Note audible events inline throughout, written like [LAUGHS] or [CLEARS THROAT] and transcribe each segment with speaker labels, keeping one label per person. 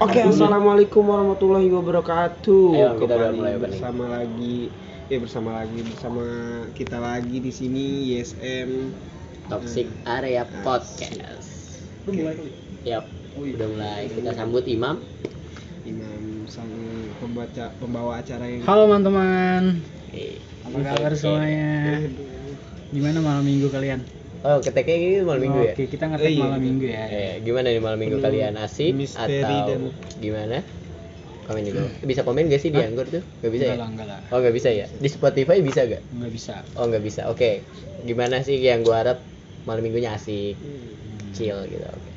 Speaker 1: Oke, assalamualaikum warahmatullahi wabarakatuh.
Speaker 2: Ayo, kita udah
Speaker 1: Kembali
Speaker 2: mulai
Speaker 1: bersama lagi, ya bersama lagi bersama kita lagi di sini YSM.
Speaker 2: Toxic Area Podcast.
Speaker 1: Lu mulai kali.
Speaker 2: Yap, udah mulai. Kita sambut Imam.
Speaker 1: Imam sang pembaca pembawa acara yang
Speaker 3: Halo teman-teman,
Speaker 2: Eh,
Speaker 3: apa kabar
Speaker 2: oke.
Speaker 3: semuanya? Gimana malam minggu kalian?
Speaker 2: Oh, keteknya gini malam minggu ya?
Speaker 3: Oke, kita
Speaker 1: Oh,
Speaker 3: ngetek
Speaker 1: iya.
Speaker 3: malam minggu ya.
Speaker 2: Eh, gimana nih malam minggu
Speaker 1: Penuh
Speaker 2: kalian asik
Speaker 1: misteri
Speaker 2: atau
Speaker 1: dan-
Speaker 2: gimana? Komen dulu. Bisa komen gak sih di? Anggur tuh? Gak bisa
Speaker 3: enggak
Speaker 2: ya?
Speaker 3: lah, enggak lah.
Speaker 2: Oh, gak bisa ya? Di Spotify bisa gak?
Speaker 3: Enggak bisa.
Speaker 2: Oh, nggak bisa. Oke. Gimana sih yang gua harap malam minggunya asik,
Speaker 1: Hmm.
Speaker 2: chill gitu. Oke.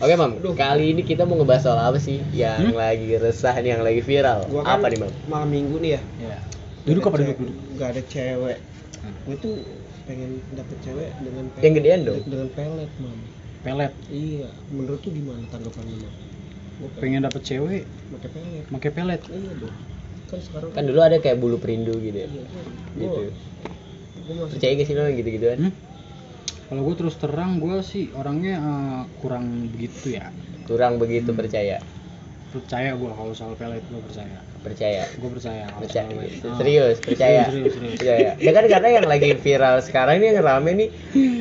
Speaker 2: Oke, Mam.
Speaker 1: Aduh.
Speaker 2: Kali ini kita mau ngebahas soal apa sih yang
Speaker 3: Hmm?
Speaker 2: lagi resah nih, yang lagi viral?
Speaker 1: Gua kan
Speaker 2: apa nih, Mam?
Speaker 1: malam minggu nih ya.
Speaker 3: Ya. Duduk
Speaker 1: Gak
Speaker 3: apa
Speaker 1: ada
Speaker 3: duduk
Speaker 1: cewek-
Speaker 3: duduk?
Speaker 1: Gak ada cewek.
Speaker 3: Hmm.
Speaker 1: Gue tuh pengen dapet cewek dengan pelet.
Speaker 2: Yang gedean dong?
Speaker 1: Dengan pelet, Mam.
Speaker 3: Pelet.
Speaker 1: Iya, menurut tuh gimana tanggapan lu, Mam? Gue
Speaker 3: Pengen dapet cewek,
Speaker 1: pakai pelet.
Speaker 3: pakai pelet.
Speaker 1: Iya dong. Kan sekarang
Speaker 2: Kan dulu ada kayak bulu perindu gitu ya.
Speaker 1: Iya, gua-
Speaker 2: Gitu.
Speaker 1: Gua
Speaker 2: Percaya gak sih lo yang gitu-gituan?
Speaker 3: Hmm? Kalau gue terus terang, gue sih orangnya eh, kurang begitu ya.
Speaker 2: Kurang begitu percaya.
Speaker 3: Percaya gue kalau soal pelet, gue percaya.
Speaker 2: Percaya.
Speaker 3: Gue percaya.
Speaker 2: Percaya.
Speaker 3: Ah.
Speaker 2: Serius, percaya.
Speaker 3: Serius, serius.
Speaker 2: Percaya. Ya kan karena yang lagi viral sekarang ini yang rame nih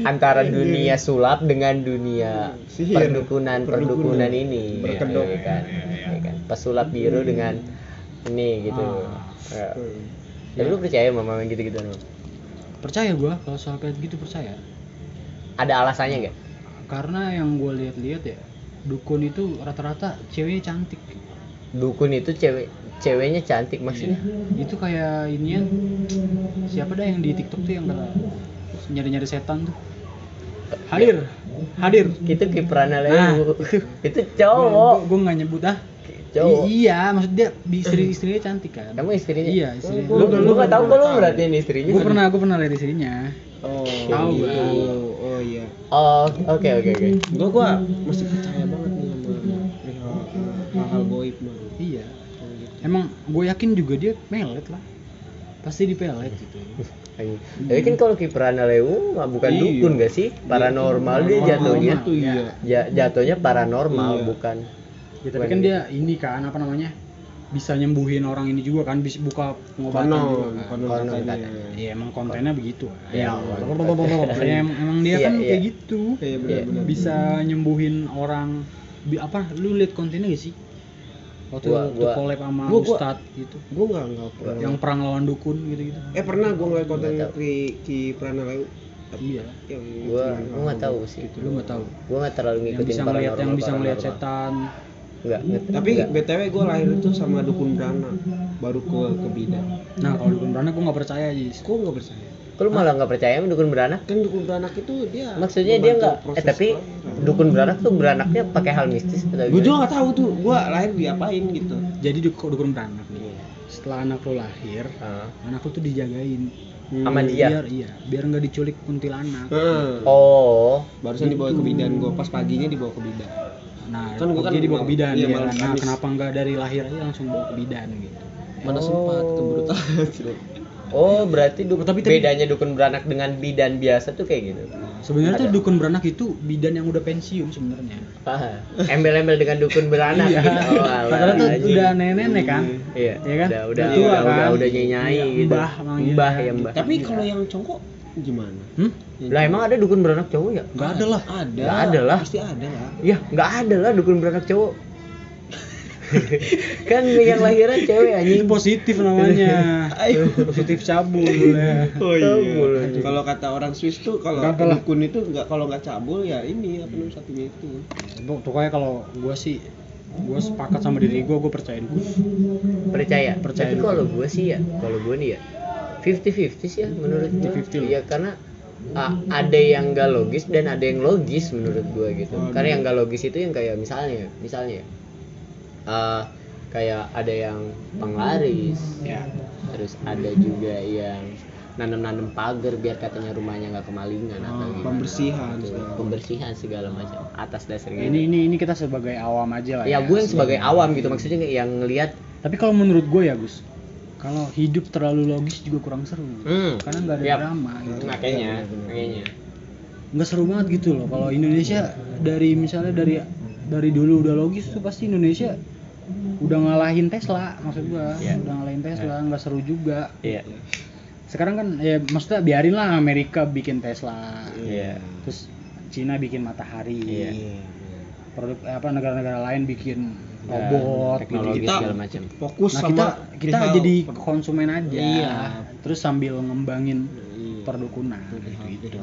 Speaker 2: antara dunia sulap dengan dunia
Speaker 1: Sihir.
Speaker 2: perdukunan perdukunan
Speaker 1: Perdukunan.
Speaker 2: ini.
Speaker 1: Berkedok.
Speaker 2: Ya kan? Ya kan? Pesulap biru dengan ini gitu.
Speaker 3: Ah.
Speaker 2: Ya. Lu percaya mama gitu-gituan? Mam?
Speaker 3: Percaya gue kalau soal pelet gitu percaya.
Speaker 2: Ada alasannya gak?
Speaker 3: Karena yang gue lihat-lihat ya, dukun itu rata-rata ceweknya cantik.
Speaker 2: Dukun itu cewek ceweknya cantik maksudnya.
Speaker 3: itu kayak inian siapa dah yang di TikTok tuh yang kata nyari-nyari setan tuh hadir hadir
Speaker 2: Itu kiprana
Speaker 3: Nah.
Speaker 2: Lewu. itu cowok.
Speaker 3: gue nggak nyebut ah
Speaker 2: Cowok.
Speaker 3: I- iya maksud dia di istri istrinya cantik kan
Speaker 2: Kamu istrinya?
Speaker 3: iya istrinya
Speaker 2: Lu lu gak tahu kok lu merhatiin istrinya?
Speaker 3: gue pernah gue pernah lihat istrinya
Speaker 1: Oh,
Speaker 3: Tahu
Speaker 1: gitu.
Speaker 3: gua.
Speaker 1: Oh iya.
Speaker 2: Oh, oke oke oke.
Speaker 1: Gua gua masih percaya banget mah.
Speaker 3: iya
Speaker 1: Oh, gitu.
Speaker 3: emang gue yakin juga dia melet lah pasti di pelet gitu
Speaker 2: Anjing. Tapi kan kalau kiprana Lewu mah bukan
Speaker 1: Iya.
Speaker 2: dukun gak sih? Paranormal dia
Speaker 3: Paranormal
Speaker 2: jatuhnya.
Speaker 1: tuh iya.
Speaker 2: Ja- jatuhnya paranormal
Speaker 1: Iya.
Speaker 2: bukan.
Speaker 3: ya tapi kan dia ini kan apa namanya bisa nyembuhin orang ini juga kan bisa buka pengobatan
Speaker 1: Konon,
Speaker 3: juga kan
Speaker 1: konon
Speaker 2: Konon
Speaker 1: katanya.
Speaker 3: Iya emang kontennya begitu.
Speaker 2: Iya.
Speaker 3: Ya, em- emang dia
Speaker 2: Iya,
Speaker 3: kan
Speaker 2: iya.
Speaker 3: kayak gitu.
Speaker 1: Iya benar-benar.
Speaker 3: Bisa nyembuhin orang. Apa lu lihat kontennya gak sih? Waktu
Speaker 2: Gua- gua-
Speaker 3: collab sama
Speaker 1: gua- gua-
Speaker 3: Ustadz gitu.
Speaker 1: Gua enggak enggak pernah.
Speaker 3: Yang perang lawan dukun gitu-gitu.
Speaker 1: eh pernah gua ngeliat konten
Speaker 2: Nggak.
Speaker 1: Ki Ki Pranalew
Speaker 3: Iya.
Speaker 1: yang
Speaker 2: Gua gua nggak tahu sih.
Speaker 1: gitu.
Speaker 3: Lu nggak tahu.
Speaker 2: Gua nggak terlalu
Speaker 3: Yang
Speaker 2: ngikutin
Speaker 3: bisa ngeliat yang bisa ngeliat setan.
Speaker 2: Enggak.
Speaker 1: Tapi
Speaker 2: enggak.
Speaker 1: BTW gua lahir itu sama dukun beranak baru ke ke bidan.
Speaker 3: Nah, kalau dukun beranak gua nggak percaya, Jis.
Speaker 1: Gua enggak percaya.
Speaker 2: Kok lu malah nggak percaya sama dukun beranak?
Speaker 1: Kan dukun beranak itu dia
Speaker 2: Maksudnya dia nggak. Eh tapi
Speaker 1: kelahiran.
Speaker 2: dukun beranak tuh beranaknya pakai hal mistis atau
Speaker 1: Gue juga nggak tahu tuh, gue lahir diapain gitu.
Speaker 3: Jadi duk- dukun beranak nih. Setelah anak lu lahir,
Speaker 2: Ah.
Speaker 3: anak lu tuh dijagain.
Speaker 2: Sama dia?
Speaker 3: Biar iya, biar nggak diculik kuntilanak.
Speaker 1: Heeh.
Speaker 2: Oh,
Speaker 1: Barusan dibawa ke bidan gue, pas paginya dibawa ke bidan.
Speaker 3: Nah,
Speaker 1: Kan gua kan
Speaker 3: dia dibawa ke bidan
Speaker 1: iya, malam
Speaker 3: kan. Nah, kenapa nggak dari lahir aja langsung bawa ke bidan gitu.
Speaker 1: Mana
Speaker 2: Oh.
Speaker 1: sempat keburu [LAUGHS]
Speaker 2: oh berarti du-
Speaker 3: Tapi- tapi-
Speaker 2: bedanya dukun beranak dengan bidan biasa tuh kayak gitu.
Speaker 3: Sebenarnya tuh dukun beranak itu bidan yang udah pensiun sebenarnya.
Speaker 2: Ah, embel-embel dengan dukun beranak
Speaker 3: Iya.
Speaker 2: gitu. Oh,
Speaker 3: Padahal tuh udah nenek-nenek kan.
Speaker 2: Iya,
Speaker 3: Iya kan?
Speaker 2: Udah udah
Speaker 3: Udah tua
Speaker 2: udah, udah,
Speaker 3: kan?
Speaker 2: udah nyai
Speaker 3: Iya,
Speaker 2: gitu.
Speaker 3: mbah manggilnya.
Speaker 2: Mbah ya mbah.
Speaker 1: Tapi kalau yang cowok gimana?
Speaker 3: Hmm?
Speaker 2: Lah emang ada dukun beranak cowok ya?
Speaker 3: Nggak ada lah.
Speaker 1: Ada.
Speaker 2: Nggak ada lah.
Speaker 1: Pasti ada lah.
Speaker 2: Ya, nggak ada lah dukun beranak cowok. [LAUGHS] kan yang lahiran cewek
Speaker 3: Itu
Speaker 2: anjing.
Speaker 3: positif namanya. [LAUGHS]
Speaker 1: Ayo.
Speaker 3: positif cabul ya. [LAUGHS]
Speaker 1: Oh
Speaker 2: Cabul,
Speaker 1: iya. Kalau kata orang Swiss tuh kalau dukun itu nggak kalau nggak cabul ya ini apa namanya satunya itu.
Speaker 3: Pok- Pokoknya kalau gua sih gua sepakat sama diri gua, gua percaya dukun.
Speaker 2: Percaya.
Speaker 3: Percaya
Speaker 2: Tapi kalau gue sih ya, kalau gue nih ya 50-50 sih ya menurut gue.
Speaker 3: 50-50
Speaker 2: Iya karena ah, ada yang gak logis dan ada yang logis menurut gue gitu.
Speaker 1: Oh,
Speaker 2: Karena
Speaker 1: iya.
Speaker 2: yang gak logis itu yang kayak misalnya, misalnya ah, kayak ada yang penglaris,
Speaker 3: Ya.
Speaker 2: terus ada juga yang nanam-nanam pagar biar katanya rumahnya nggak kemalingan atau
Speaker 1: Oh,
Speaker 2: gimana.
Speaker 1: pembersihan
Speaker 2: Gitu.
Speaker 1: segala.
Speaker 2: pembersihan segala macam atas dasar gitu.
Speaker 3: Ini ini ini kita sebagai awam aja lah
Speaker 2: ya gue yang sebagai awam gitu maksudnya yang ngelihat
Speaker 3: Tapi kalau menurut gue ya Gus, kalau hidup terlalu logis juga kurang seru.
Speaker 2: hmm,
Speaker 3: Karena nggak ada
Speaker 2: Yap.
Speaker 3: drama gitu.
Speaker 2: makanya
Speaker 1: Benar, benar.
Speaker 2: makanya
Speaker 3: Nggak seru banget gitu loh. Kalau Indonesia dari misalnya dari dari dulu udah logis tuh pasti Indonesia udah ngalahin Tesla maksud gua
Speaker 2: Iya.
Speaker 3: udah ngalahin Tesla nggak seru juga
Speaker 2: Iya.
Speaker 3: sekarang kan ya maksudnya biarin lah Amerika bikin Tesla
Speaker 2: Iya.
Speaker 3: terus Cina bikin matahari
Speaker 2: Iya.
Speaker 3: produk eh, apa negara-negara lain bikin
Speaker 2: Dan
Speaker 3: robot
Speaker 2: teknologi
Speaker 3: gitu.
Speaker 2: segala macam.
Speaker 1: fokus
Speaker 3: Nah
Speaker 1: sama
Speaker 3: kita kita
Speaker 1: perihal-
Speaker 3: jadi konsumen aja.
Speaker 1: Iya.
Speaker 3: Terus sambil ngembangin
Speaker 1: Iya.
Speaker 3: perdukunan
Speaker 1: Perihal-
Speaker 3: gitu.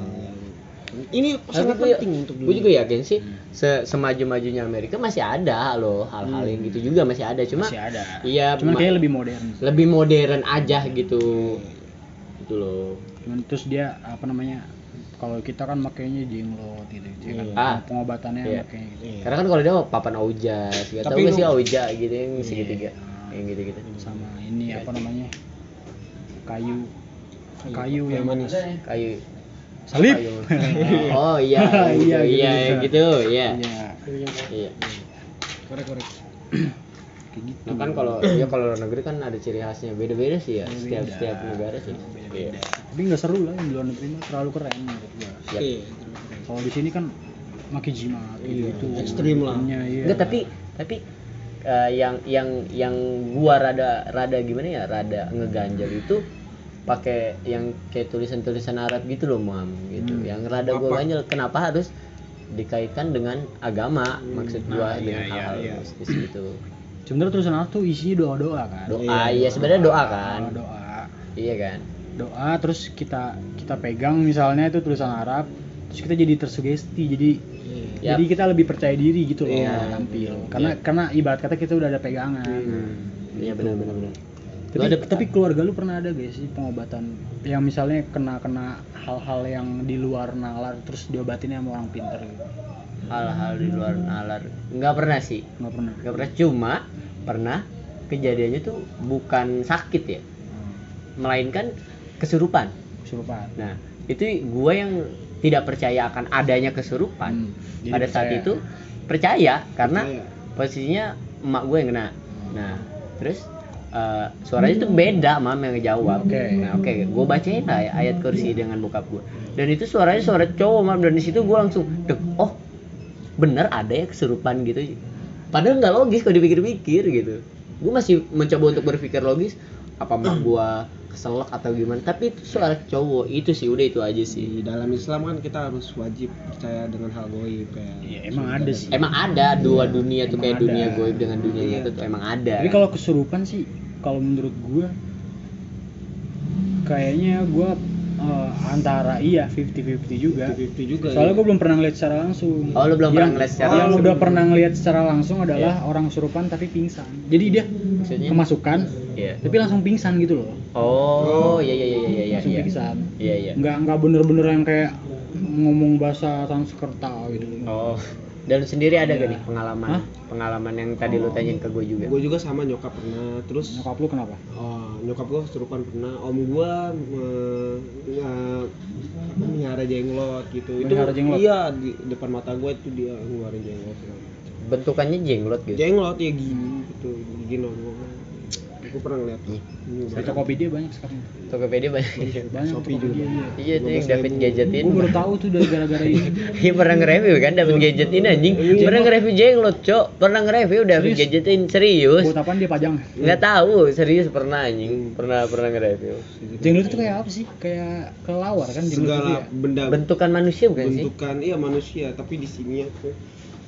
Speaker 1: Ini sangat
Speaker 2: gue,
Speaker 1: penting untuk
Speaker 2: gue juga yakin sih se semaju-majunya Amerika masih ada loh hal-hal yang gitu juga masih ada cuma
Speaker 3: Masih ada.
Speaker 2: iya
Speaker 3: Cuman
Speaker 2: ma-
Speaker 3: kayak lebih modern.
Speaker 2: lebih modern aja gitu gitu loh
Speaker 3: Cuman terus dia apa namanya? Kalau kita kan makainya jenglot gitu, gitu ya kan.
Speaker 2: Iya. Ah.
Speaker 3: Pengobatannya
Speaker 2: Iya.
Speaker 3: makanya gitu.
Speaker 1: Iya.
Speaker 2: karena kan kalau dia papan auja gak gak sih auja gitu yang segitiga
Speaker 3: Iya.
Speaker 2: yang gitu-gitu
Speaker 3: Sama ini apa namanya? Kayu
Speaker 1: Kayu-
Speaker 3: kayu
Speaker 1: kayu
Speaker 3: yang
Speaker 1: manis.
Speaker 2: kayu
Speaker 3: salib. [LAUGHS]
Speaker 2: oh iya [LAUGHS]
Speaker 3: Iya,
Speaker 2: gitu, iya
Speaker 3: gitu-gitu.
Speaker 2: gitu iya
Speaker 3: Iya.
Speaker 2: iya
Speaker 1: korek korek
Speaker 3: Kayak gitu.
Speaker 2: nah kan kalau ya kalau luar negeri kan ada ciri khasnya beda-beda sih ya setiap
Speaker 3: Beda-beda.
Speaker 2: setiap negara sih iya
Speaker 3: Tapi nggak seru lah yang di luar negeri mah terlalu keren menurut gua.
Speaker 1: Oke.
Speaker 3: Kalau di sini kan maki jimat
Speaker 1: Iya,
Speaker 3: gitu.
Speaker 1: ekstrim lah.
Speaker 3: Iya, iya.
Speaker 2: Enggak tapi tapi eh, yang yang yang gua rada rada gimana ya rada ngeganjel itu pakai yang kayak tulisan-tulisan Arab gitu loh mam gitu
Speaker 3: Hmm.
Speaker 2: yang rada
Speaker 1: Apa?
Speaker 2: ganjel kenapa harus dikaitkan dengan agama maksud gua
Speaker 3: Nah,
Speaker 2: dengan
Speaker 3: iya,
Speaker 2: hal-hal
Speaker 3: iya, iya.
Speaker 2: mistis gitu
Speaker 3: Sebenarnya tulisan Arab tuh isinya doa-doa kan.
Speaker 2: doa
Speaker 1: Iya,
Speaker 2: iya sebenarnya doa kan
Speaker 3: Doa.
Speaker 2: iya kan
Speaker 3: Doa terus kita kita pegang misalnya itu tulisan Arab, terus kita jadi tersugesti, jadi
Speaker 2: Yap.
Speaker 3: jadi kita lebih percaya diri gitu loh
Speaker 1: Iya.
Speaker 3: tampil. Karena
Speaker 2: Iya.
Speaker 3: karena ibarat kata kita udah ada pegangan.
Speaker 2: hmm. iya benar benar benar
Speaker 3: Tapi,
Speaker 2: Lu ada
Speaker 3: tapi keluarga lu pernah ada gak sih pengobatan yang misalnya kena kena hal-hal yang di luar nalar terus diobatinnya sama orang pinter gitu?
Speaker 2: hal-hal di luar nalar nggak pernah sih
Speaker 3: Nggak pernah.
Speaker 2: nggak pernah cuma pernah kejadiannya tuh bukan sakit ya melainkan kesurupan
Speaker 3: Kesurupan.
Speaker 2: nah itu gua yang tidak percaya akan adanya kesurupan
Speaker 3: Hmm,
Speaker 2: pada saat
Speaker 3: percaya.
Speaker 2: itu percaya karena
Speaker 1: Percaya.
Speaker 2: posisinya emak gue yang kena nah terus eh, suaranya tuh beda mam yang ngejawab.
Speaker 3: Oke.
Speaker 2: nah oke gue bacain lah ayat kursi dengan bokap gue dan itu suaranya suara cowok mam dan di situ gue langsung dek oh bener ada ya kesurupan gitu. Padahal nggak logis kalau dipikir-pikir gitu. Gue masih mencoba untuk berpikir logis apa mak gue keselak atau gimana tapi itu suara cowok itu sih udah itu aja sih
Speaker 1: di dalam Islam kan kita harus wajib percaya dengan hal goib kayak
Speaker 3: Iya, emang ada sih.
Speaker 2: Emang ada dua dunia tuh kayak
Speaker 3: ada.
Speaker 2: dunia goib dengan dunia
Speaker 1: Iya.
Speaker 2: nyata tuh emang ada.
Speaker 3: Tapi kalau kesurupan sih, kalau menurut gua kayaknya gua eh, antara iya 50-50 juga.
Speaker 1: 50-50 juga
Speaker 3: Soalnya
Speaker 1: ya.
Speaker 3: gua belum pernah ngeliat secara langsung.
Speaker 2: Oh, lu belum
Speaker 3: Yang-
Speaker 2: pernah ngeliat secara
Speaker 3: Yang
Speaker 2: langsung.
Speaker 3: udah pernah ngeliat secara langsung adalah orang kesurupan tapi pingsan. Jadi dia
Speaker 2: Maksudnya?
Speaker 3: kemasukan,
Speaker 2: Iya.
Speaker 3: tapi langsung pingsan gitu loh.
Speaker 2: Oh, iya iya iya iya iya.
Speaker 3: langsung
Speaker 2: Iya
Speaker 3: pingsan.
Speaker 2: iya. iya.
Speaker 3: Nggak nggak bener-bener yang kayak ngomong bahasa Sanskerta gitu.
Speaker 2: Oh. Dan lu sendiri ada
Speaker 3: Iya.
Speaker 2: gak nih pengalaman
Speaker 3: Hah?
Speaker 2: pengalaman yang tadi lu tanyain ke gue juga?
Speaker 1: gue juga sama nyokap pernah terus
Speaker 3: Nyokap lu kenapa?
Speaker 1: Oh, nyokap gue kesurupan pernah. Om gue eh, apa, melihara jenglot gitu.
Speaker 3: Melihara jenglot?
Speaker 1: Iya di depan mata gue itu dia ngeluarin jenglot.
Speaker 2: Bentukannya jenglot gitu.
Speaker 1: Jenglot ya gigi gitu, gigi nongol. Gue pernah ngeliat. Ini
Speaker 3: Di Tokopedia banyak sekarang.
Speaker 2: Tokopedia banyak.
Speaker 3: Banyak
Speaker 1: Shopee juga.
Speaker 2: Iya tuh yang David gadgetin.
Speaker 3: Gue baru tahu tuh dari gara-gara ini. [LAUGHS]
Speaker 2: Iya pernah nge-review kan David gadgetin anjing. Pernah nge-review jenglot, Cok. Pernah nge-review David
Speaker 3: Serius?
Speaker 2: gadgetin serius.
Speaker 3: Buat apaan dia pajang?
Speaker 2: Nggak tahu, serius pernah anjing. Pernah pernah nge-review.
Speaker 3: Jenglot itu kayak apa sih? Kayak kelawar kan jenglot itu
Speaker 1: segala
Speaker 3: ya?
Speaker 1: benda
Speaker 2: Bentukan manusia bukan sih?
Speaker 1: bentukan iya manusia tapi di sini aku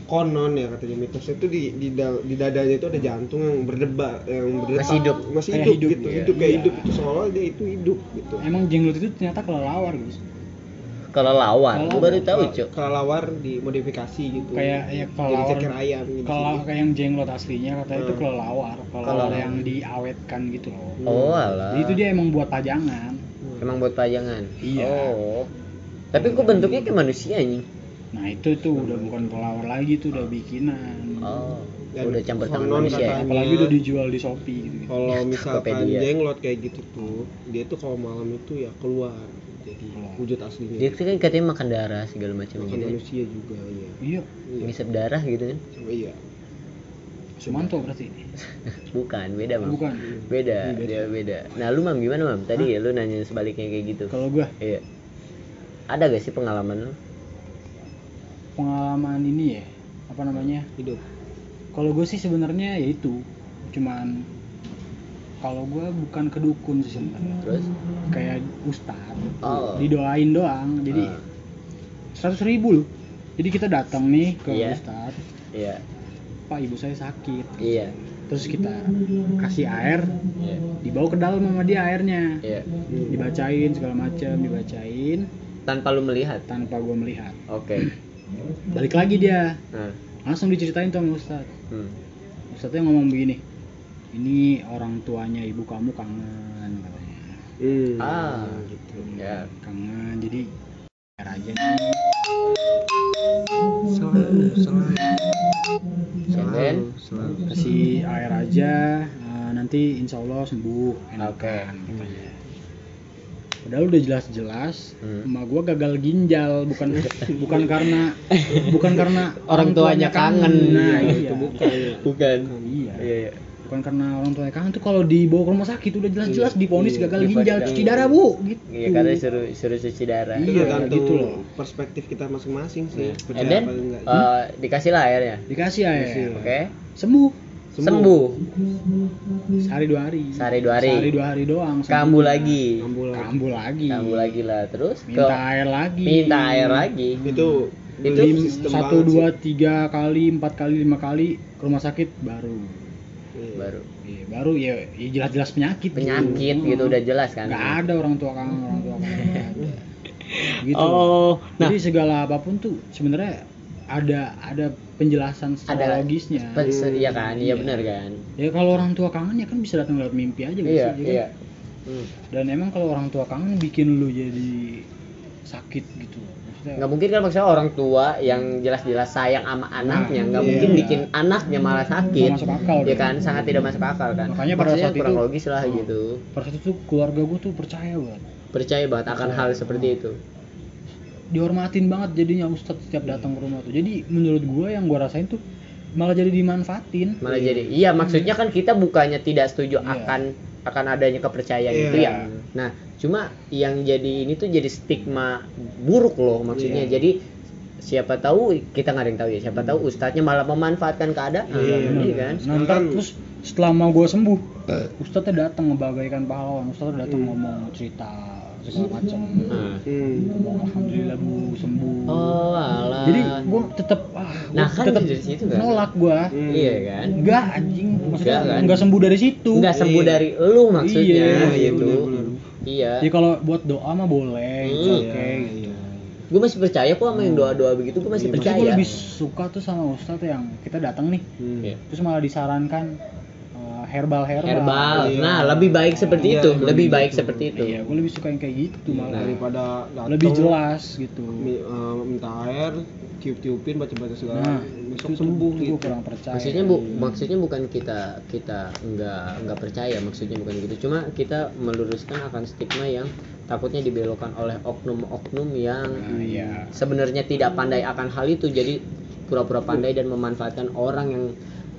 Speaker 1: konon ya katanya mitosnya itu di di, da- di dadanya itu ada jantung yang berdebar yang berdetak
Speaker 2: Masih hidup.
Speaker 1: masih hidup,
Speaker 3: hidup,
Speaker 1: gitu
Speaker 3: iya.
Speaker 1: hidup kayak
Speaker 3: Iya.
Speaker 1: hidup itu seolah dia itu hidup gitu
Speaker 3: Emang jenglot itu ternyata kelelawar guys.
Speaker 2: Kalau lawan, gue baru tahu, Cok.
Speaker 1: kelelawar dimodifikasi gitu
Speaker 3: Kayak ya
Speaker 1: jadi
Speaker 3: kelelawar.
Speaker 1: ceker ayam gitu
Speaker 3: Kalau kayak yang jenglot aslinya katanya itu
Speaker 1: Hmm.
Speaker 3: kelelawar, kelelawar
Speaker 2: Kelelawar.
Speaker 3: yang diawetkan gitu loh.
Speaker 2: Oh, alah.
Speaker 3: Jadi itu dia emang buat pajangan.
Speaker 2: Emang buat pajangan.
Speaker 3: Iya.
Speaker 2: Oh. Tapi kok bentuknya kayak manusia anjing?
Speaker 3: Nah itu tuh udah bukan kelelawar lagi tuh udah bikinan.
Speaker 2: Oh.
Speaker 1: Dan
Speaker 2: Udah campur tangan manusia ya.
Speaker 3: Apalagi udah dijual di Shopee gitu.
Speaker 1: kalau [LAUGHS] misalkan jenglot kayak gitu tuh dia tuh kalau malam itu ya keluar jadi wujud aslinya
Speaker 2: Dia tuh kan katanya makan darah segala macam
Speaker 1: Makan
Speaker 2: gitu.
Speaker 1: manusia juga ya
Speaker 3: Iya,
Speaker 1: iya
Speaker 2: Ngisep darah gitu kan?
Speaker 1: Iya
Speaker 3: Sumanto berarti. [LAUGHS]
Speaker 2: Bukan, beda, Mam.
Speaker 3: Bukan.
Speaker 2: Beda,
Speaker 1: Iya, beda.
Speaker 2: dia beda. Nah, lu Mam gimana, Mam? Tadi ya lu nanya sebaliknya kayak gitu.
Speaker 3: Kalau gua
Speaker 2: Iya. Ada gak sih pengalaman lu?
Speaker 3: Pengalaman ini ya apa namanya
Speaker 1: hidup.
Speaker 3: Kalau gue sih sebenarnya ya itu cuman kalau gue bukan kedukun sih sebenarnya.
Speaker 2: Terus?
Speaker 3: Kayak ustad
Speaker 2: Oh.
Speaker 3: didoain doang jadi
Speaker 2: Ah.
Speaker 3: seratus ribu loh. Jadi kita datang nih ke
Speaker 2: Iya.
Speaker 3: ustad
Speaker 2: iya.
Speaker 3: Pak ibu saya sakit.
Speaker 2: Iya.
Speaker 3: Terus kita kasih air
Speaker 2: iya.
Speaker 3: dibawa ke dalam sama dia airnya.
Speaker 2: Iya.
Speaker 3: Dibacain segala macam dibacain.
Speaker 2: Tanpa lu melihat?
Speaker 3: Tanpa gue melihat.
Speaker 2: Oke
Speaker 3: balik lagi dia.
Speaker 2: Nah.
Speaker 3: Langsung diceritain tuh sama ustad
Speaker 2: hmm.
Speaker 3: ustadznya ngomong begini ini orang tuanya ibu kamu kangen katanya.
Speaker 1: Hmm.
Speaker 2: ah.
Speaker 1: Gitu.
Speaker 2: Ya.
Speaker 3: Kangen jadi air aja. Nih
Speaker 1: selalu selalu. selalu.
Speaker 3: Kasih air aja eh, nanti insya Allah sembuh. Enakan
Speaker 2: Oke.
Speaker 3: katanya padahal udah jelas-jelas
Speaker 2: Hmm.
Speaker 3: emak gua gagal ginjal bukan [LAUGHS] bukan karena bukan karena [LAUGHS]
Speaker 2: Orang tuanya kangen.
Speaker 3: nah
Speaker 1: Iya,
Speaker 3: iya.
Speaker 1: itu bukan.
Speaker 2: Bukan
Speaker 3: iya.
Speaker 2: Iya iya.
Speaker 3: Bukan karena orang tuanya kangen tuh kalau dibawa ke rumah sakit udah jelas-jelas
Speaker 1: Iya,
Speaker 3: diponis
Speaker 1: iya.
Speaker 3: gagal ginjal cuci darah bu gitu.
Speaker 2: Iya karena suruh suruh cuci darah.
Speaker 3: Iya,
Speaker 1: tergantung
Speaker 3: gitu loh.
Speaker 1: perspektif kita masing-masing sih
Speaker 2: and
Speaker 1: percaya
Speaker 2: then
Speaker 1: apa enggak.
Speaker 2: uh, dikasih lah airnya.
Speaker 3: Dikasih air
Speaker 2: oke.
Speaker 3: Sembuh
Speaker 2: sembuh,
Speaker 3: sehari dua hari.
Speaker 2: Sehari dua hari.
Speaker 3: sehari dua hari doang. Sembuh.
Speaker 2: kambuh lagi.
Speaker 1: Kambuh lagi.
Speaker 3: kambuh lagi.
Speaker 2: Kambuh lagi lah. Terus
Speaker 3: minta
Speaker 2: ke
Speaker 3: air lagi.
Speaker 2: Minta air lagi.
Speaker 1: Itu
Speaker 2: Itu
Speaker 3: Lim-
Speaker 1: sistem
Speaker 3: satu dua tiga kali empat kali lima kali ke rumah sakit baru.
Speaker 1: Iya.
Speaker 2: baru.
Speaker 3: Iya, baru ya, ya jelas-jelas penyakit
Speaker 2: penyakit gitu udah jelas kan?
Speaker 3: Nggak ada orang tua kangen orang tua kangen. Ada. [LAUGHS] gitu.
Speaker 2: Oh nah.
Speaker 3: Jadi segala apa pun tuh sebenarnya ada ada penjelasan
Speaker 2: ada
Speaker 3: logisnya.
Speaker 2: iya kan? Iya
Speaker 3: Iya.
Speaker 2: benar kan?
Speaker 3: Ya kalau orang tua kangen ya kan bisa datang lewat mimpi aja
Speaker 2: iya
Speaker 3: sih, ya kan?
Speaker 2: iya Hmm.
Speaker 3: dan emang kalau orang tua kangen bikin lu jadi sakit gitu. Maksudnya
Speaker 2: nggak mungkin kan maksudnya orang tua yang jelas-jelas sayang sama anaknya nggak
Speaker 1: iya.
Speaker 2: mungkin bikin anaknya malah sakit.
Speaker 3: Nggak masuk akal
Speaker 2: ya kan? sangat tidak masuk akal kan?
Speaker 3: Makanya pada
Speaker 2: Maksudnya
Speaker 3: saat
Speaker 2: kurang
Speaker 3: itu-
Speaker 2: logis lah gitu.
Speaker 3: Pada saat itu keluarga gue tuh percaya banget.
Speaker 2: Percaya banget akan hal seperti itu
Speaker 3: dihormatin banget jadinya ustadz setiap datang ke rumah tuh jadi menurut gue yang gue rasain tuh malah jadi dimanfaatin
Speaker 2: malah jadi iya maksudnya kan kita bukannya tidak setuju
Speaker 3: Iya.
Speaker 2: akan akan adanya kepercayaan
Speaker 1: Iya.
Speaker 2: itu ya nah cuma yang jadi ini tuh jadi stigma buruk loh maksudnya
Speaker 1: Iya.
Speaker 2: jadi siapa tahu kita nggak ada yang tahu ya siapa tahu ustadznya malah memanfaatkan keadaan
Speaker 1: Iya,
Speaker 2: iya
Speaker 3: bener.
Speaker 2: kan
Speaker 3: nah ntar terus setelah mau gue sembuh ustadznya datang ngebagaikan pahlawan ustadznya datang
Speaker 1: Hmm.
Speaker 3: ngomong cerita segala macam.
Speaker 1: Hmm.
Speaker 3: ngomong alhamdulillah bu sembuh
Speaker 2: oh alah
Speaker 3: jadi gue tetep ah
Speaker 2: Nah, kan
Speaker 3: tetep
Speaker 2: dari situ kan.
Speaker 3: nolak gue
Speaker 1: Hmm.
Speaker 2: iya kan
Speaker 3: enggak anjing maksudnya
Speaker 2: Enggak, kan?
Speaker 3: enggak sembuh dari situ
Speaker 2: nggak sembuh
Speaker 1: Iya.
Speaker 2: dari lu maksudnya
Speaker 3: Iya,
Speaker 1: iya,
Speaker 2: gitu
Speaker 1: benar-benar.
Speaker 2: iya
Speaker 3: ya kalau buat doa mah boleh
Speaker 2: Hmm.
Speaker 3: oke
Speaker 1: Iya,
Speaker 3: gitu
Speaker 1: iya.
Speaker 2: gue masih percaya kok sama yang doa doa begitu gue masih
Speaker 1: Iya,
Speaker 3: Maksudnya
Speaker 2: percaya
Speaker 3: gue lebih suka tuh sama ustadz yang kita datang nih
Speaker 1: Hmm.
Speaker 2: Iya.
Speaker 3: terus malah disarankan herbal herbal.
Speaker 2: Herbal.
Speaker 1: Iya.
Speaker 2: nah lebih baik seperti
Speaker 1: Iya,
Speaker 2: itu
Speaker 1: lebih
Speaker 2: lebih baik
Speaker 1: gitu.
Speaker 2: seperti itu.
Speaker 3: iya gue lebih suka yang kayak gitu
Speaker 2: Iya.
Speaker 3: malah
Speaker 1: daripada datang,
Speaker 3: lebih jelas gitu.
Speaker 1: mi- eh, minta air tiup-tiupin baca-baca segala.
Speaker 3: Nah
Speaker 1: besok
Speaker 3: itu-
Speaker 1: sembuh
Speaker 3: itu
Speaker 1: gitu.
Speaker 3: kurang percaya.
Speaker 2: Maksudnya bu maksudnya bukan kita kita nggak nggak percaya maksudnya bukan gitu. Cuma kita meluruskan akan stigma yang takutnya dibelokkan oleh oknum-oknum yang
Speaker 3: Nah, iya.
Speaker 2: sebenarnya tidak pandai akan hal itu. Jadi pura-pura pandai dan memanfaatkan orang yang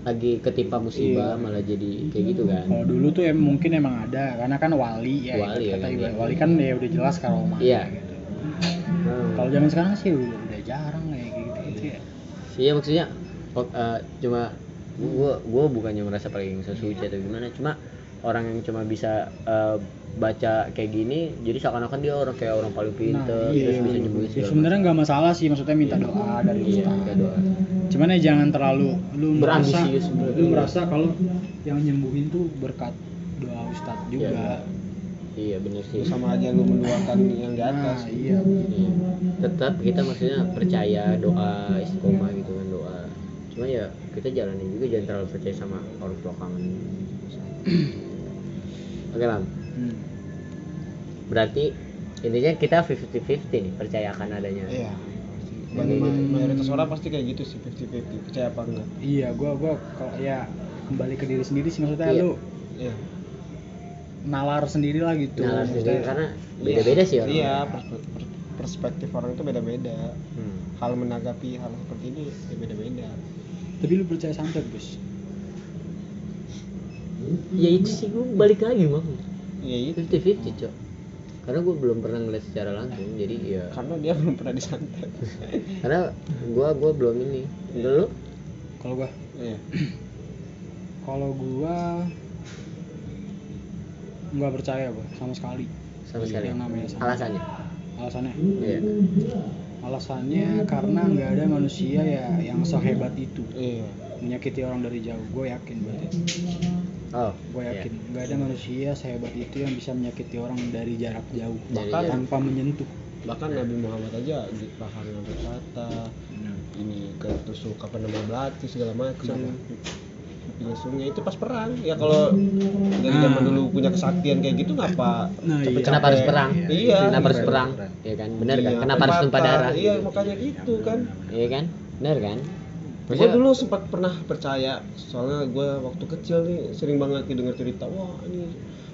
Speaker 2: lagi ketimpa musibah
Speaker 1: Iya.
Speaker 2: malah jadi kayak gitu kan
Speaker 3: kalau dulu tuh em mungkin emang ada karena kan wali ya
Speaker 2: Wali ya
Speaker 3: kata
Speaker 2: kan,
Speaker 3: ibarat
Speaker 2: iya.
Speaker 3: wali kan ya udah jelas karomah
Speaker 2: Iya.
Speaker 3: gitu
Speaker 2: Hmm.
Speaker 3: kalau zaman sekarang sih udah, udah jarang kayak gitu gitu ya
Speaker 2: Iya maksudnya oh, eh, cuma gua gua bukannya merasa paling sesuci atau gimana cuma orang yang cuma bisa eh, baca kayak gini jadi seakan-akan dia orang kayak orang paling pinter
Speaker 3: nah, iya,
Speaker 2: terus bisa
Speaker 3: iya.
Speaker 2: nyembuhin
Speaker 3: Ya, sebenarnya nggak masalah sih maksudnya minta
Speaker 2: Iya.
Speaker 3: doa dari
Speaker 2: Iya,
Speaker 3: ustaz.
Speaker 2: minta doa.
Speaker 3: cuman ya jangan terlalu lu merasa lu merasa kalau yang nyembuhin tuh berkat doa ustaz juga.
Speaker 2: Iya, iya bener sih.
Speaker 1: Sama aja lu mendoakan yang di atas.
Speaker 3: Nah, iya.
Speaker 2: Iya. tetap kita maksudnya percaya doa istiqomah gitu kan doa. Cuma ya kita jalanin juga jangan terlalu percaya sama orang tua kangen [CLEARS THROAT] oke lam.
Speaker 3: Hmm.
Speaker 2: berarti intinya kita 50-50 nih percaya akan adanya.
Speaker 1: Iya. Bagi may- mayoritas orang pasti kayak gitu sih 50-50 percaya apa enggak?
Speaker 3: Iya gua gua kalau ya kembali ke diri sendiri sih maksudnya
Speaker 2: Iya.
Speaker 3: lu
Speaker 1: iya.
Speaker 3: nalar sendiri lah gitu.
Speaker 2: Nalar
Speaker 3: Maksudnya,
Speaker 2: sendiri karena beda-beda sih orang.
Speaker 1: Iya perspe- per- perspektif orang itu beda-beda.
Speaker 2: Hmm.
Speaker 1: hal menanggapi hal seperti ini ya beda-beda.
Speaker 3: Tapi lu percaya santet Gus
Speaker 2: ya itu sih gue balik lagi mah
Speaker 1: ya itu
Speaker 2: 50-50 cok. Karena gue belum pernah ngeliat secara langsung jadi ya
Speaker 1: karena dia belum pernah disantet [LAUGHS]
Speaker 2: karena gua gua belum ini. Dulu
Speaker 3: Kalau gua,
Speaker 1: iya. [CLEARS THROAT]
Speaker 3: Kalau gua nggak percaya gua sama sekali.
Speaker 2: sama sekali.
Speaker 3: Yang namanya santet.
Speaker 2: alasannya?
Speaker 3: Alasannya?
Speaker 2: iya.
Speaker 3: Alasannya karena nggak ada manusia ya yang sehebat itu.
Speaker 1: Iya.
Speaker 3: Menyakiti orang dari jauh. Gue yakin berarti.
Speaker 2: Oh
Speaker 3: Gue
Speaker 2: iya.
Speaker 3: yakin. Nggak ada manusia sehebat itu yang bisa menyakiti orang dari jarak jauh,
Speaker 2: Dari
Speaker 3: bahkan
Speaker 2: jarak.
Speaker 3: tanpa menyentuh.
Speaker 1: bahkan Nabi Muhammad aja di rahangnya berkata ini ketusuk apa namanya belati segala macam. Sungai itu pas perang. Ya kalau dari
Speaker 3: Nah.
Speaker 1: zaman dulu punya kesaktian kayak gitu ngapa
Speaker 3: Nah, iya.
Speaker 1: capek-capek?
Speaker 2: kenapa harus perang?
Speaker 1: Iya.
Speaker 2: Kenapa harus perang? Ya kan? Benar kan?
Speaker 1: Iya,
Speaker 2: kenapa harus tumpah darah?
Speaker 1: Iya makanya gitu kan.
Speaker 2: Iya kan? Benar kan
Speaker 1: gue
Speaker 2: Maksudnya-
Speaker 1: dulu sempat pernah percaya soalnya gue waktu kecil nih sering banget denger cerita wah ini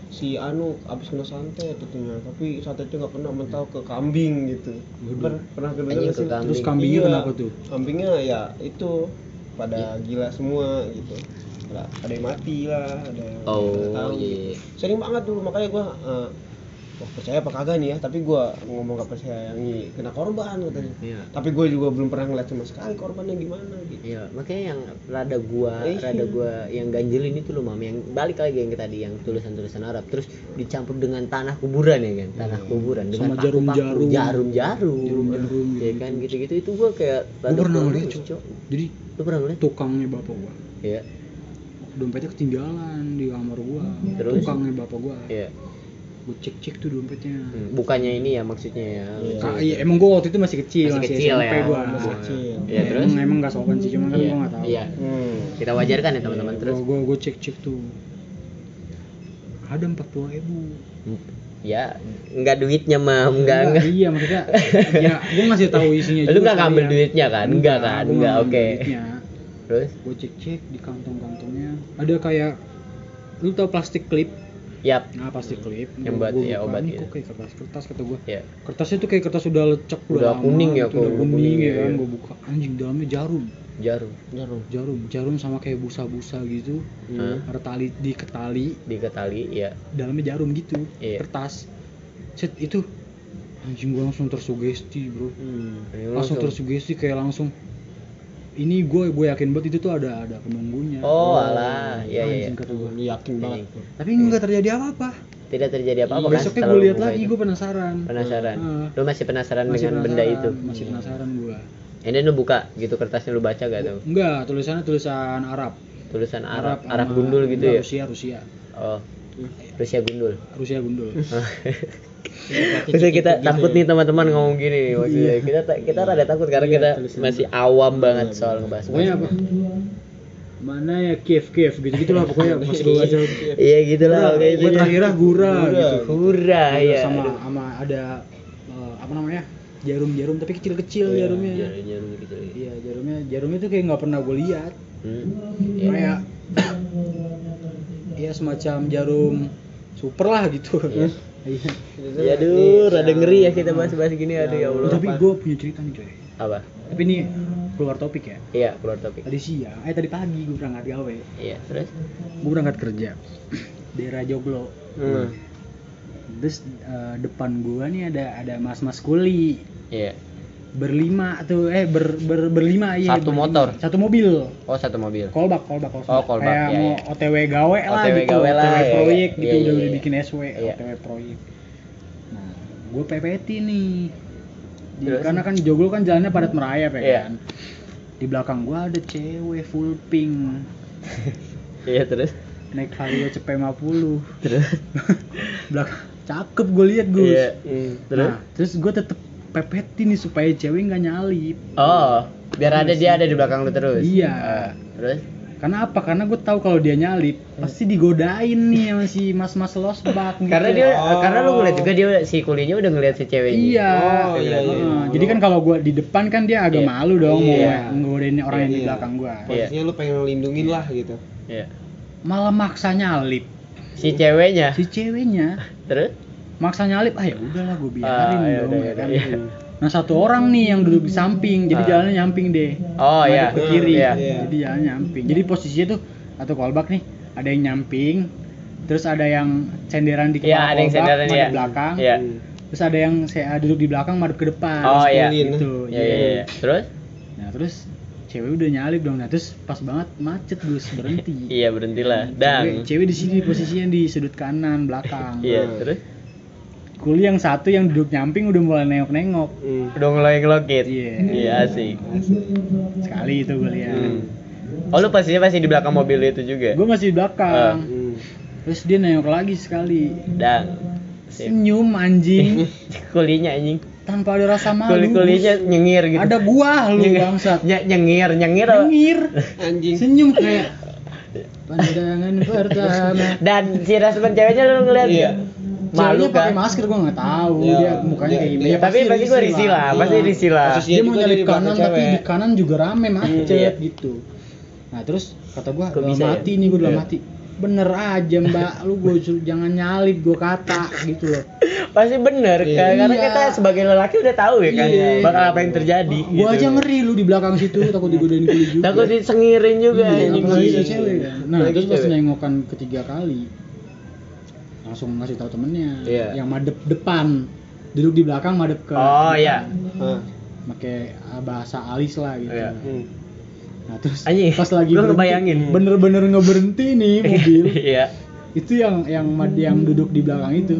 Speaker 1: si Anu abis kena santet katanya tapi santetnya nggak pernah mental ke kambing gitu pernah pernah kedengar
Speaker 2: Anjing
Speaker 1: nggak
Speaker 2: ke
Speaker 1: sih
Speaker 2: kambing.
Speaker 3: Terus kambingnya
Speaker 1: Iya,
Speaker 3: kenapa tuh?
Speaker 1: kambingnya ya itu pada gila semua gitu ada, ada yang mati lah ada yang
Speaker 2: Oh,
Speaker 1: tahu
Speaker 2: iya,
Speaker 1: gitu.
Speaker 2: iya.
Speaker 1: sering banget dulu makanya gue uh, wah percaya apa kagak nih ya tapi gue ngomong gak percaya yang ini kena korban katanya
Speaker 2: Iya.
Speaker 1: tapi gue juga belum pernah ngeliat sama sekali korbannya gimana gitu
Speaker 2: Iya, makanya yang rada gua,
Speaker 1: Iya.
Speaker 2: rada gua yang ganjil ini tuh loh mam, yang balik lagi yang tadi yang tulisan-tulisan Arab, terus dicampur dengan tanah kuburan ya kan, tanah kuburan dengan
Speaker 3: Sama jarum-jarum.
Speaker 2: jarum-jarum,
Speaker 3: Jarum-jarum
Speaker 2: ya kan gitu-gitu itu gua kayak rada
Speaker 3: pernah ngeliat, Cok.
Speaker 2: Cok.
Speaker 3: Jadi
Speaker 2: Lu pernah ngeliat?
Speaker 3: tukangnya bapak gua,
Speaker 2: Iya,
Speaker 3: dompetnya ketinggalan di kamar gua.
Speaker 2: Terus?
Speaker 3: Tukangnya bapak gua,
Speaker 2: iya.
Speaker 3: Gua cek cek tuh dompetnya.
Speaker 2: Hmm, Bukannya ini ya maksudnya ya.
Speaker 1: Iya.
Speaker 3: Ka- iya, emang gua waktu itu masih kecil,
Speaker 2: Masih
Speaker 3: masih,
Speaker 2: kecil
Speaker 3: SMP
Speaker 2: ya.
Speaker 3: gua.
Speaker 1: masih kecil.
Speaker 2: Iya, terus?
Speaker 3: Emang, emang gak sopan sih, cuman kan
Speaker 2: Iya,
Speaker 3: gua gak tahu.
Speaker 2: Iya.
Speaker 1: hmm.
Speaker 2: Kita wajarkan ya teman-teman terus.
Speaker 3: Gua, gua, gua cek cek tuh. Ada empat puluh ribu.
Speaker 2: Ya, enggak duitnya mam, enggak enggak.
Speaker 3: Iya maksudnya, ya gua ngasih tahu isinya. [LAUGHS]
Speaker 2: Lu nggak ngambil
Speaker 3: sekalian.
Speaker 2: duitnya kan? Enggak kan? Enggak, oke.
Speaker 3: duitnya.
Speaker 2: Terus?
Speaker 3: Gua cek cek di kantong-kantongnya. Ada kayak, lu tau plastik clip?
Speaker 2: Yap.
Speaker 3: Nah plastik clip.
Speaker 2: Yang buat ya, obat
Speaker 3: "Ini
Speaker 2: gitu."
Speaker 3: Kok kayak kertas-kertas kata gua.
Speaker 2: Ya.
Speaker 3: Kertasnya tuh kayak kertas udah lecek
Speaker 2: Udah
Speaker 3: lama
Speaker 2: kuning ya,
Speaker 3: gitu, udah
Speaker 2: kok,
Speaker 3: kuning,
Speaker 2: kuning
Speaker 3: ya
Speaker 2: ya.
Speaker 3: kan gua buka anjing dalamnya jarum
Speaker 2: Jarum.
Speaker 1: jarum
Speaker 3: jarum jarum sama kayak busa-busa gitu
Speaker 2: Hah?
Speaker 3: ada tali di ketali
Speaker 2: Di ketali, ya.
Speaker 3: dalamnya jarum gitu
Speaker 2: Iya.
Speaker 3: kertas set itu anjing gua langsung tersugesti bro
Speaker 1: hmm.
Speaker 3: langsung tersugesti kayak langsung ini gue gue yakin banget itu tuh ada ada penunggunya
Speaker 2: Oh, alah. Iya, iya. iya.
Speaker 3: Anjing, kata gua.
Speaker 1: lu yakin banget
Speaker 2: Iya.
Speaker 3: tapi nggak terjadi apa-apa
Speaker 2: Tidak terjadi apa-apa kan?
Speaker 3: besoknya gue lihat lagi gue penasaran
Speaker 2: penasaran.
Speaker 3: Heeh.
Speaker 2: Lu masih penasaran
Speaker 3: Masih
Speaker 2: dengan benda
Speaker 3: penasaran,
Speaker 2: itu?
Speaker 3: masih penasaran gue
Speaker 2: Ini lu buka gitu kertasnya lu baca gak tuh?
Speaker 3: enggak tulisannya tulisan Arab
Speaker 2: Tulisan Arab, Arab,
Speaker 3: sama-
Speaker 2: gundul gitu
Speaker 3: enggak,
Speaker 2: ya?
Speaker 3: Rusia Rusia
Speaker 2: Oh. Rusia gundul.
Speaker 3: Rusia gundul [LAUGHS]
Speaker 2: Maksudnya kita takut nih teman-teman ngomong gini maksudnya. Kita ta- kita rada takut karena
Speaker 3: Iya,
Speaker 2: kita masih awam banget soal ngebahas.
Speaker 3: pokoknya apa mana ya Kiev Kiev gitu [LAUGHS] gitu lah pokoknya pas gue baca
Speaker 2: Iya gitu lah kayak
Speaker 3: gue terakhirnya gura
Speaker 1: Gura.
Speaker 3: gitu
Speaker 2: Hura ya.
Speaker 3: sama sama ada eh, apa namanya jarum-jarum tapi kecil-kecil
Speaker 1: Iya,
Speaker 3: jarumnya
Speaker 2: Jarum-jarum gitu.
Speaker 3: iya jarumnya jarumnya tuh kayak nggak pernah gue lihat
Speaker 2: Hmm. Iya.
Speaker 3: kayak [CLEARS THROAT] [CLEARS THROAT] ya semacam jarum super lah gitu
Speaker 2: Iya.
Speaker 3: Iya.
Speaker 2: Ya aduh, rada ngeri ya kita bahas-bahas gini aduh ya Allah.
Speaker 3: tapi gue punya cerita nih coy
Speaker 2: Apa?
Speaker 3: tapi ini keluar topik ya
Speaker 2: Iya, keluar topik.
Speaker 3: tadi siang eh tadi pagi gue berangkat gawe
Speaker 2: Iya, terus?
Speaker 3: gue berangkat kerja [CLEARS THROAT] daerah Joglo
Speaker 1: hmm.
Speaker 3: terus eh, depan gua nih ada ada mas-mas kuli
Speaker 2: Iya.
Speaker 3: Berlima tuh eh ber, ber berlima iya
Speaker 2: Satu
Speaker 3: berlima.
Speaker 2: motor?
Speaker 3: satu mobil
Speaker 2: Oh, satu mobil.
Speaker 3: kolbak kolbak kolbak
Speaker 2: Oh, kolbak,
Speaker 3: kayak
Speaker 2: iya,
Speaker 3: mau
Speaker 2: iya.
Speaker 3: OTW gawe lah
Speaker 2: OTW
Speaker 3: gitu
Speaker 2: gawe lah,
Speaker 3: OTW
Speaker 2: iya,
Speaker 3: proyek
Speaker 2: iya.
Speaker 3: gitu
Speaker 2: Iya,
Speaker 3: udah
Speaker 2: iya,
Speaker 3: udah
Speaker 2: iya.
Speaker 3: bikin SW
Speaker 2: Iya.
Speaker 3: OTW proyek nah gue PPT nih Di-
Speaker 2: Terus?
Speaker 3: karena kan Joglo kan jalannya padat merayap ya
Speaker 2: Iya.
Speaker 3: kan di belakang gua ada cewek full pink [LAUGHS]
Speaker 2: Iya, terus?
Speaker 3: naik Vario CP50
Speaker 2: Terus? [LAUGHS]
Speaker 3: belakang cakep gue lihat gus
Speaker 2: Iya.
Speaker 1: Hmm.
Speaker 2: Terus?
Speaker 3: Nah, terus gue tetep pepetin nih supaya cewek nggak nyalip.
Speaker 2: Oh, biar ada dia ada di belakang lu terus.
Speaker 3: Iya.
Speaker 2: Ah, terus?
Speaker 3: Karena apa? Karena gue tahu kalau dia nyalip pasti digodain nih sama si mas-mas losbak. Gitu.
Speaker 2: Karena dia
Speaker 1: Oh.
Speaker 2: karena lu ngeliat juga dia si kulinya udah ngeliat si ceweknya.
Speaker 3: Iya.
Speaker 1: Oh, iya, iya.
Speaker 3: Heeh. Jadi kan kalau gue di depan kan dia agak
Speaker 2: Iya.
Speaker 3: malu dong
Speaker 2: Iya.
Speaker 3: mau nggodain orang yang di
Speaker 1: Iya.
Speaker 3: belakang gue.
Speaker 1: posisinya lu pengen ngelindungin lah gitu
Speaker 2: Iya.
Speaker 3: Malah maksa nyalip.
Speaker 2: Si ceweknya.
Speaker 3: Si ceweknya [LAUGHS]
Speaker 2: Terus?
Speaker 3: Maksa nyalip, ah ya udahlah gue biarin
Speaker 2: Ah, ya
Speaker 3: dong. ya
Speaker 2: ya
Speaker 3: kan.
Speaker 2: iya.
Speaker 3: Nah satu orang nih yang duduk di samping, jadi
Speaker 2: Ah.
Speaker 3: jalannya nyamping deh.
Speaker 2: Oh iya.
Speaker 3: ke kiri.
Speaker 2: Iya.
Speaker 3: jadi jalan nyamping jadi posisinya tuh atau kolbak nih ada yang nyamping terus ada yang senderan di
Speaker 2: Iya,
Speaker 3: kepala
Speaker 2: ada yang
Speaker 3: kolbak ngadep
Speaker 2: iya.
Speaker 3: belakang
Speaker 2: Iya.
Speaker 1: Hmm.
Speaker 3: terus ada yang saya duduk di belakang madep ke depan
Speaker 2: Oh iya.
Speaker 1: Kulin.
Speaker 3: gitu
Speaker 2: Iya iya iya. Terus?
Speaker 3: nah terus cewek udah nyalip dong nah terus pas banget macet Gus berhenti
Speaker 2: Iya berhentilah.
Speaker 3: cewek,
Speaker 2: Dan.
Speaker 3: cewek di sini posisinya di sudut kanan belakang
Speaker 2: Iya terus?
Speaker 3: Kuli yang satu yang duduk nyamping udah mulai nengok-nengok
Speaker 1: Hmm.
Speaker 2: Udah mulai ngelokit.
Speaker 3: Iya.
Speaker 2: Iya asik.
Speaker 3: sekali itu gue lihat
Speaker 2: Hmm. Oh lu pastinya pasti di belakang mobil itu juga.
Speaker 3: gue masih di belakang
Speaker 1: Hmm.
Speaker 3: terus dia nengok lagi sekali
Speaker 2: Dan.
Speaker 3: Senyum anjing [LAUGHS]
Speaker 2: Kulinya anjing.
Speaker 3: tanpa ada rasa malu
Speaker 2: Kuli kulinya nyengir gitu.
Speaker 3: ada gua lu
Speaker 2: Nyengir.
Speaker 3: bangsat
Speaker 2: Ny- nyengir nyengir.
Speaker 3: nyengir [LAUGHS]
Speaker 1: Anjing.
Speaker 3: senyum kayak pandangan pertama
Speaker 2: Dan si respon ceweknya lu ngeliat
Speaker 1: Iya.
Speaker 2: Malu
Speaker 3: Ceweknya pakai
Speaker 2: kan?
Speaker 3: masker gua nggak tahu
Speaker 1: Iya.
Speaker 3: dia mukanya kayak gimana
Speaker 1: dia-
Speaker 3: Ya,
Speaker 2: Tapi pasti gua risih lah, pasti
Speaker 3: Iya.
Speaker 2: risih lah.
Speaker 3: Dia mau
Speaker 1: belakang
Speaker 3: kanan tapi
Speaker 1: cewek.
Speaker 3: di kanan juga rame macet
Speaker 2: iya.
Speaker 3: gitu nah terus kata gua
Speaker 2: bisa ya?
Speaker 3: hati nih gua dalam
Speaker 2: Iya.
Speaker 3: hati bener aja mbak lu gua suruh jangan nyalip gua kata gitu loh
Speaker 2: Pasti bener
Speaker 1: Iya.
Speaker 2: kan? karena
Speaker 3: Iya.
Speaker 2: kita sebagai lelaki udah tahu ya kan
Speaker 3: Iya.
Speaker 2: bakal apa yang terjadi.
Speaker 3: gua
Speaker 2: gitu.
Speaker 3: aja ngeri lu di belakang situ takut digodain kuli juga
Speaker 2: Takut disengirin juga
Speaker 3: Iya, apalagi cewek kan. Nah, terus pas nengokan ketiga kali langsung ngasih tahu temennya
Speaker 2: Iya.
Speaker 3: yang madep depan duduk di belakang madep ke
Speaker 2: Oh iya.
Speaker 1: Ah.
Speaker 3: pakai uh, bahasa alis lah gitu.
Speaker 2: Iya.
Speaker 1: Hmm.
Speaker 3: Nah, terus
Speaker 2: Anjing,
Speaker 3: pas lagi berhenti,
Speaker 2: ngebayangin.
Speaker 3: bener-bener ngeberhenti nih [LAUGHS] mobil.
Speaker 2: Iya.
Speaker 3: itu yang yang mad- yang duduk di belakang itu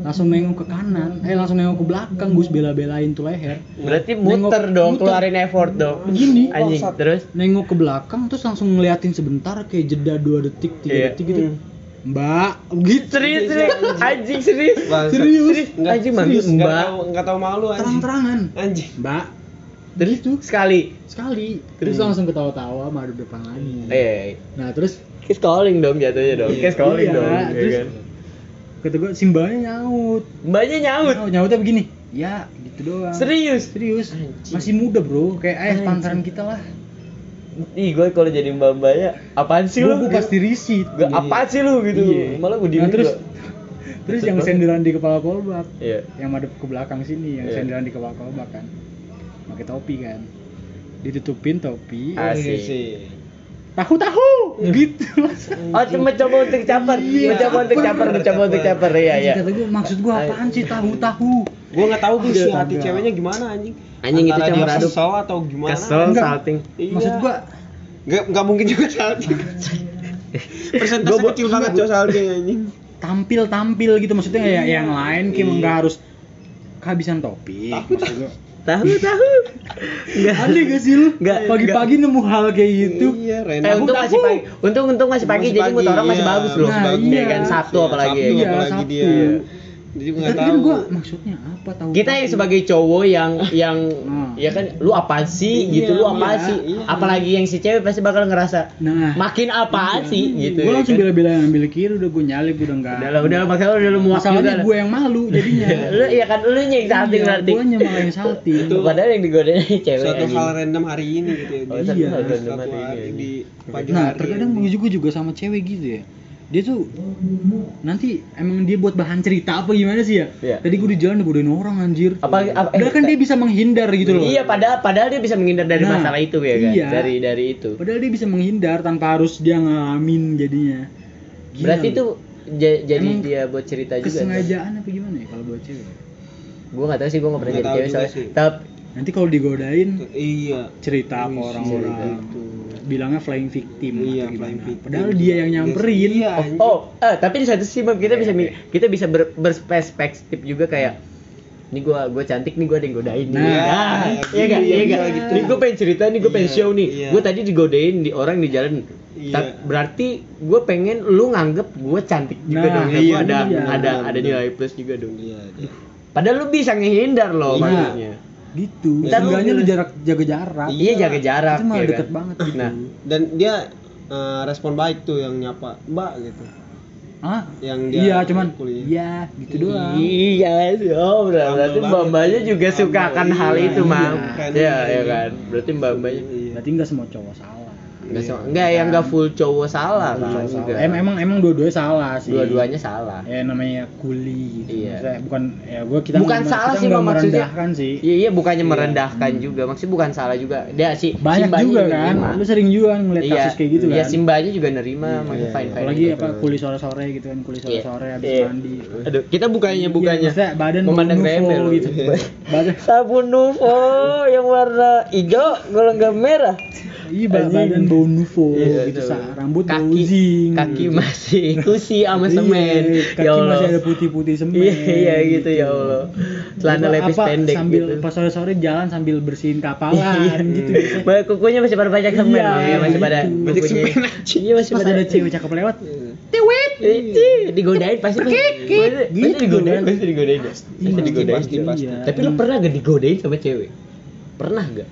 Speaker 3: langsung nengok ke kanan, eh langsung nengok ke belakang, Gus bela-belain tuh leher.
Speaker 2: Berarti
Speaker 3: Nengok-
Speaker 2: muter dong,
Speaker 3: muter.
Speaker 2: keluarin effort dong.
Speaker 3: Gini,
Speaker 2: Anjing, terus
Speaker 3: nengok ke belakang terus langsung ngeliatin sebentar kayak jeda 2 detik, 3
Speaker 2: Iya.
Speaker 3: detik gitu.
Speaker 1: Hmm.
Speaker 3: Mbak, gitu.
Speaker 2: serius serius anjing serius.
Speaker 3: Serius.
Speaker 1: Nggak-
Speaker 2: Anjing
Speaker 1: serius, nggak
Speaker 2: Mbak.
Speaker 1: tahu nggak tahu malu anjing.
Speaker 3: Terang-terangan.
Speaker 1: Anjing.
Speaker 3: Mbak,
Speaker 2: Terus
Speaker 3: gitu.
Speaker 2: sekali.
Speaker 3: Sekali. Terus
Speaker 2: Hmm.
Speaker 3: langsung ketawa-tawa madep depan lagi.
Speaker 2: Eh,
Speaker 3: Nah, terus
Speaker 2: kiss calling dong jatuhnya dong.
Speaker 1: Iya.
Speaker 2: Kiss calling
Speaker 3: Iya,
Speaker 2: dong. ya
Speaker 3: terus-
Speaker 2: kan?
Speaker 3: kata gue si mbaknya nyaut.
Speaker 2: Mbaknya nyaut.
Speaker 3: Nyaut, nyautnya begini. Ya, gitu doang.
Speaker 2: Serius.
Speaker 3: Serius.
Speaker 2: Anjing.
Speaker 3: Masih muda, Bro. Kayak ayah pantaran kita lah.
Speaker 2: Ih, gue kalau jadi mbak mbaknya apaan sih
Speaker 3: Gue
Speaker 2: lu?
Speaker 3: pasti risih.
Speaker 2: Gak apaan sih lu gitu.
Speaker 3: Iya.
Speaker 2: Malah gue
Speaker 3: Nah,
Speaker 2: diem
Speaker 3: terus
Speaker 2: juga.
Speaker 3: terus yang senderan di kepala kolbak
Speaker 2: Iya.
Speaker 3: yang madep ke belakang sini yang
Speaker 2: Iya.
Speaker 3: senderan di kepala kolbak kan pakai topi kan ditutupin topi
Speaker 2: Asik.
Speaker 1: Sih.
Speaker 3: tahu tahu gitu [LAUGHS]
Speaker 2: Oh, itu mencoba untuk caper.
Speaker 3: Iya,
Speaker 2: mencoba untuk caper, mencoba untuk caper. Iya, iya.
Speaker 3: kata gue maksud gue apaan sih tahu tahu
Speaker 1: Gua nggak tahu gue si
Speaker 3: Astaga.
Speaker 1: hati ceweknya gimana anjing.
Speaker 2: Anjing itu campur aduk.
Speaker 1: Kesel atau gimana?
Speaker 2: Kesel,
Speaker 3: Enggak.
Speaker 2: salting.
Speaker 1: Iya.
Speaker 3: maksud gue
Speaker 1: Nggak, nggak mungkin juga salting. [LAUGHS] Persentase
Speaker 3: Gua-
Speaker 1: kecil banget cowok salting anjing.
Speaker 3: tampil tampil gitu maksudnya kayak yang lain kayak
Speaker 1: Iya.
Speaker 3: nggak harus kehabisan gue
Speaker 2: Tahu, tahu. Enggak.
Speaker 3: aneh gak sih lu
Speaker 2: Nggak,
Speaker 3: pagi-pagi nemu hal kayak gitu
Speaker 1: Iya,
Speaker 2: Eh,
Speaker 1: random.
Speaker 2: untung masih pagi. Untung untung masih pagi
Speaker 1: Masih
Speaker 2: jadi
Speaker 1: pagi,
Speaker 2: motor orang masih
Speaker 1: iya,
Speaker 2: bagus loh.
Speaker 3: Nah, iya.
Speaker 2: kan Sabtu apalagi.
Speaker 1: Sabtu
Speaker 3: Iya,
Speaker 1: apalagi
Speaker 3: Sabtu.
Speaker 1: dia. Jadi gua nggak
Speaker 3: tapi
Speaker 1: tahu.
Speaker 3: kan gue maksudnya apa tahu
Speaker 2: Kita yang sebagai cowok yang yang
Speaker 3: Hmm.
Speaker 2: ya kan lu apa sih
Speaker 1: Iya,
Speaker 2: gitu lu apa
Speaker 1: iya,
Speaker 2: sih
Speaker 1: iya.
Speaker 2: apalagi yang si cewek pasti bakal ngerasa
Speaker 3: nah
Speaker 2: makin apaan sih gitu
Speaker 3: gue
Speaker 2: ya
Speaker 3: langsung
Speaker 2: kan?
Speaker 3: bela-belain ambil kiri udah gue nyalip udah enggak
Speaker 2: udah lah udah lah masalah udah lu muak juga
Speaker 3: masalahnya
Speaker 2: lah.
Speaker 3: gue yang malu jadinya [LAUGHS]
Speaker 2: lu ya kan lu yang salting berarti
Speaker 3: gue malah yang salting
Speaker 1: Itu. [LAUGHS]
Speaker 2: padahal yang digodain cewek
Speaker 1: Suatu hal random hari ini gitu ya.
Speaker 2: Oh,
Speaker 3: Iya.
Speaker 1: Suatu
Speaker 2: hari
Speaker 1: hari
Speaker 2: ini,
Speaker 1: di pagi
Speaker 3: nah terkadang gue juga sama cewek gitu ya dia tuh nanti emang dia buat bahan cerita apa gimana sih ya?
Speaker 2: Iya.
Speaker 3: tadi gue di jalan digodain orang anjir.
Speaker 2: Apa, apa
Speaker 3: Padahal kan dia bisa menghindar gitu loh.
Speaker 2: iya padahal padahal dia bisa menghindar dari
Speaker 3: Nah,
Speaker 2: masalah itu ya kan?
Speaker 3: iya.
Speaker 2: dari dari itu.
Speaker 3: Padahal dia bisa menghindar tanpa harus dia ngalamin jadinya. Gila.
Speaker 2: berarti itu ja- jadi
Speaker 3: Emang
Speaker 2: dia buat cerita juga
Speaker 3: kesengajaan apa gimana ya kalau buat cewek?
Speaker 2: Gue nggak tahu sih gue nggak pernah
Speaker 1: Nggak
Speaker 2: jadi cewek soalnya.
Speaker 1: sih.
Speaker 2: tapi
Speaker 3: nanti kalau digodain
Speaker 1: Iya.
Speaker 3: cerita ke
Speaker 1: Wih,
Speaker 3: orang-orang.
Speaker 1: cerita.
Speaker 3: Bilangnya flying victim
Speaker 1: Iya,
Speaker 3: atau
Speaker 1: flying victim.
Speaker 3: padahal dia yang nyamperin
Speaker 1: Iya,
Speaker 2: Oh, oh, eh, tapi di satu sisi kita bisa mi-
Speaker 3: Iya.
Speaker 2: kita bisa ber, berperspektif juga kayak ini gua gua cantik nih gua ada yang godain nih.
Speaker 3: Nah,
Speaker 2: Nah, iya enggak? Iya
Speaker 1: iya,
Speaker 2: enggak?
Speaker 1: gitu.
Speaker 2: Nih gua pengen cerita nih, gua pengen
Speaker 1: Iya,
Speaker 2: show nih.
Speaker 1: iya.
Speaker 2: Gua tadi digodain di orang di jalan.
Speaker 1: Iya.
Speaker 2: Ta- berarti gua pengen lu nganggep gua cantik juga
Speaker 3: Nah,
Speaker 2: dong. Ya,
Speaker 1: iya,
Speaker 2: gua ada
Speaker 3: iya,
Speaker 2: ada
Speaker 1: benar,
Speaker 2: ada nilai plus juga dong.
Speaker 1: Iya, iya.
Speaker 2: Padahal lu bisa ngehindar loh
Speaker 3: Iya.
Speaker 2: maksudnya.
Speaker 3: Gitu
Speaker 1: Ntar lu-
Speaker 3: seenggaknya lu jarak jaga jarak
Speaker 2: Iya, jaga jarak
Speaker 3: itu malah
Speaker 2: ya
Speaker 3: deket
Speaker 2: kan?
Speaker 3: banget gitu
Speaker 2: Nah,
Speaker 1: Dan dia eh, respon baik tuh yang nyapa, "Mbak" gitu.
Speaker 3: ah
Speaker 1: Yang dia
Speaker 3: iya cuman
Speaker 1: kuliah.
Speaker 3: iya gitu doang
Speaker 2: Iya, oh berarti mbak-mbaknya
Speaker 1: banget.
Speaker 2: juga suka akan hal
Speaker 1: iya,
Speaker 2: itu,
Speaker 1: iya. Keren
Speaker 2: Iya,
Speaker 1: juga
Speaker 2: ya
Speaker 1: ini.
Speaker 2: kan. Berarti mbak-mbaknya
Speaker 1: Iya.
Speaker 3: berarti nggak semua cowok salah
Speaker 2: Nggak
Speaker 3: Iya,
Speaker 2: semua- nggak yang nggak full cowok salah
Speaker 3: Cowok
Speaker 2: kan
Speaker 3: salah.
Speaker 2: juga.
Speaker 3: Em- emang emang dua-duanya salah sih.
Speaker 2: Dua-duanya salah.
Speaker 3: ya namanya kuli. Gitu
Speaker 2: Iya.
Speaker 3: Maksudnya bukan ya gua kita
Speaker 2: bukan
Speaker 3: nggak-
Speaker 2: salah
Speaker 3: kita
Speaker 2: sih maksudnya
Speaker 3: merendahkan sih.
Speaker 2: Iya iya bukannya merendahkan juga. Maksudnya bukan salah juga. Dia si
Speaker 3: banyak
Speaker 2: Simbanya
Speaker 3: juga kan.
Speaker 2: Nerima.
Speaker 3: lu sering juga ngeliat
Speaker 2: iya,
Speaker 3: kasus kayak gitu
Speaker 2: iya
Speaker 3: kan.
Speaker 2: simbanya juga nerima
Speaker 3: Iya,
Speaker 2: maksudnya
Speaker 3: iya.
Speaker 2: fine fine
Speaker 3: apalagi
Speaker 2: gitu.
Speaker 3: apa kuli sore-sore gitu kan kuli
Speaker 2: Iya,
Speaker 3: sore-sore habis
Speaker 2: iya.
Speaker 3: mandi.
Speaker 2: Aduh kita bukannya
Speaker 3: Iya,
Speaker 2: bukannya
Speaker 3: badan
Speaker 2: memandang remeh
Speaker 3: gitu. Badan
Speaker 2: sabun Nuvo yang warna hijau nggak merah
Speaker 3: iya badan bau nuvo
Speaker 2: Iya,
Speaker 3: gitu sa- rambut bau
Speaker 2: kaki
Speaker 3: zing
Speaker 2: kaki
Speaker 3: gitu.
Speaker 2: masih [LAUGHS] kusi sama
Speaker 3: Iya,
Speaker 2: semen
Speaker 3: kaki
Speaker 2: ya Allah
Speaker 3: masih ada putih-putih [LAUGHS] semen
Speaker 2: iya iya gitu ya Allah celana lepis
Speaker 3: apa,
Speaker 2: pendek
Speaker 3: sambil
Speaker 2: gitu
Speaker 3: pas sore-sore jalan sambil bersihin
Speaker 2: Iya.
Speaker 3: kapalan gitu
Speaker 2: Banyak kukunya masih pada banyak semen
Speaker 3: Iya,
Speaker 2: ya, masih pada
Speaker 3: gitu.
Speaker 1: Banyak
Speaker 2: kukunya.
Speaker 1: semen
Speaker 2: Iya masih
Speaker 3: pas
Speaker 2: pada
Speaker 3: ada cewek cakep lewat
Speaker 2: Tiwit, Ih, digodain pasti
Speaker 3: gitu.
Speaker 2: digodain pasti digodain. Pasti digodain.
Speaker 3: iya.
Speaker 2: Tapi lu pernah gak digodain sama cewek? Pernah gak?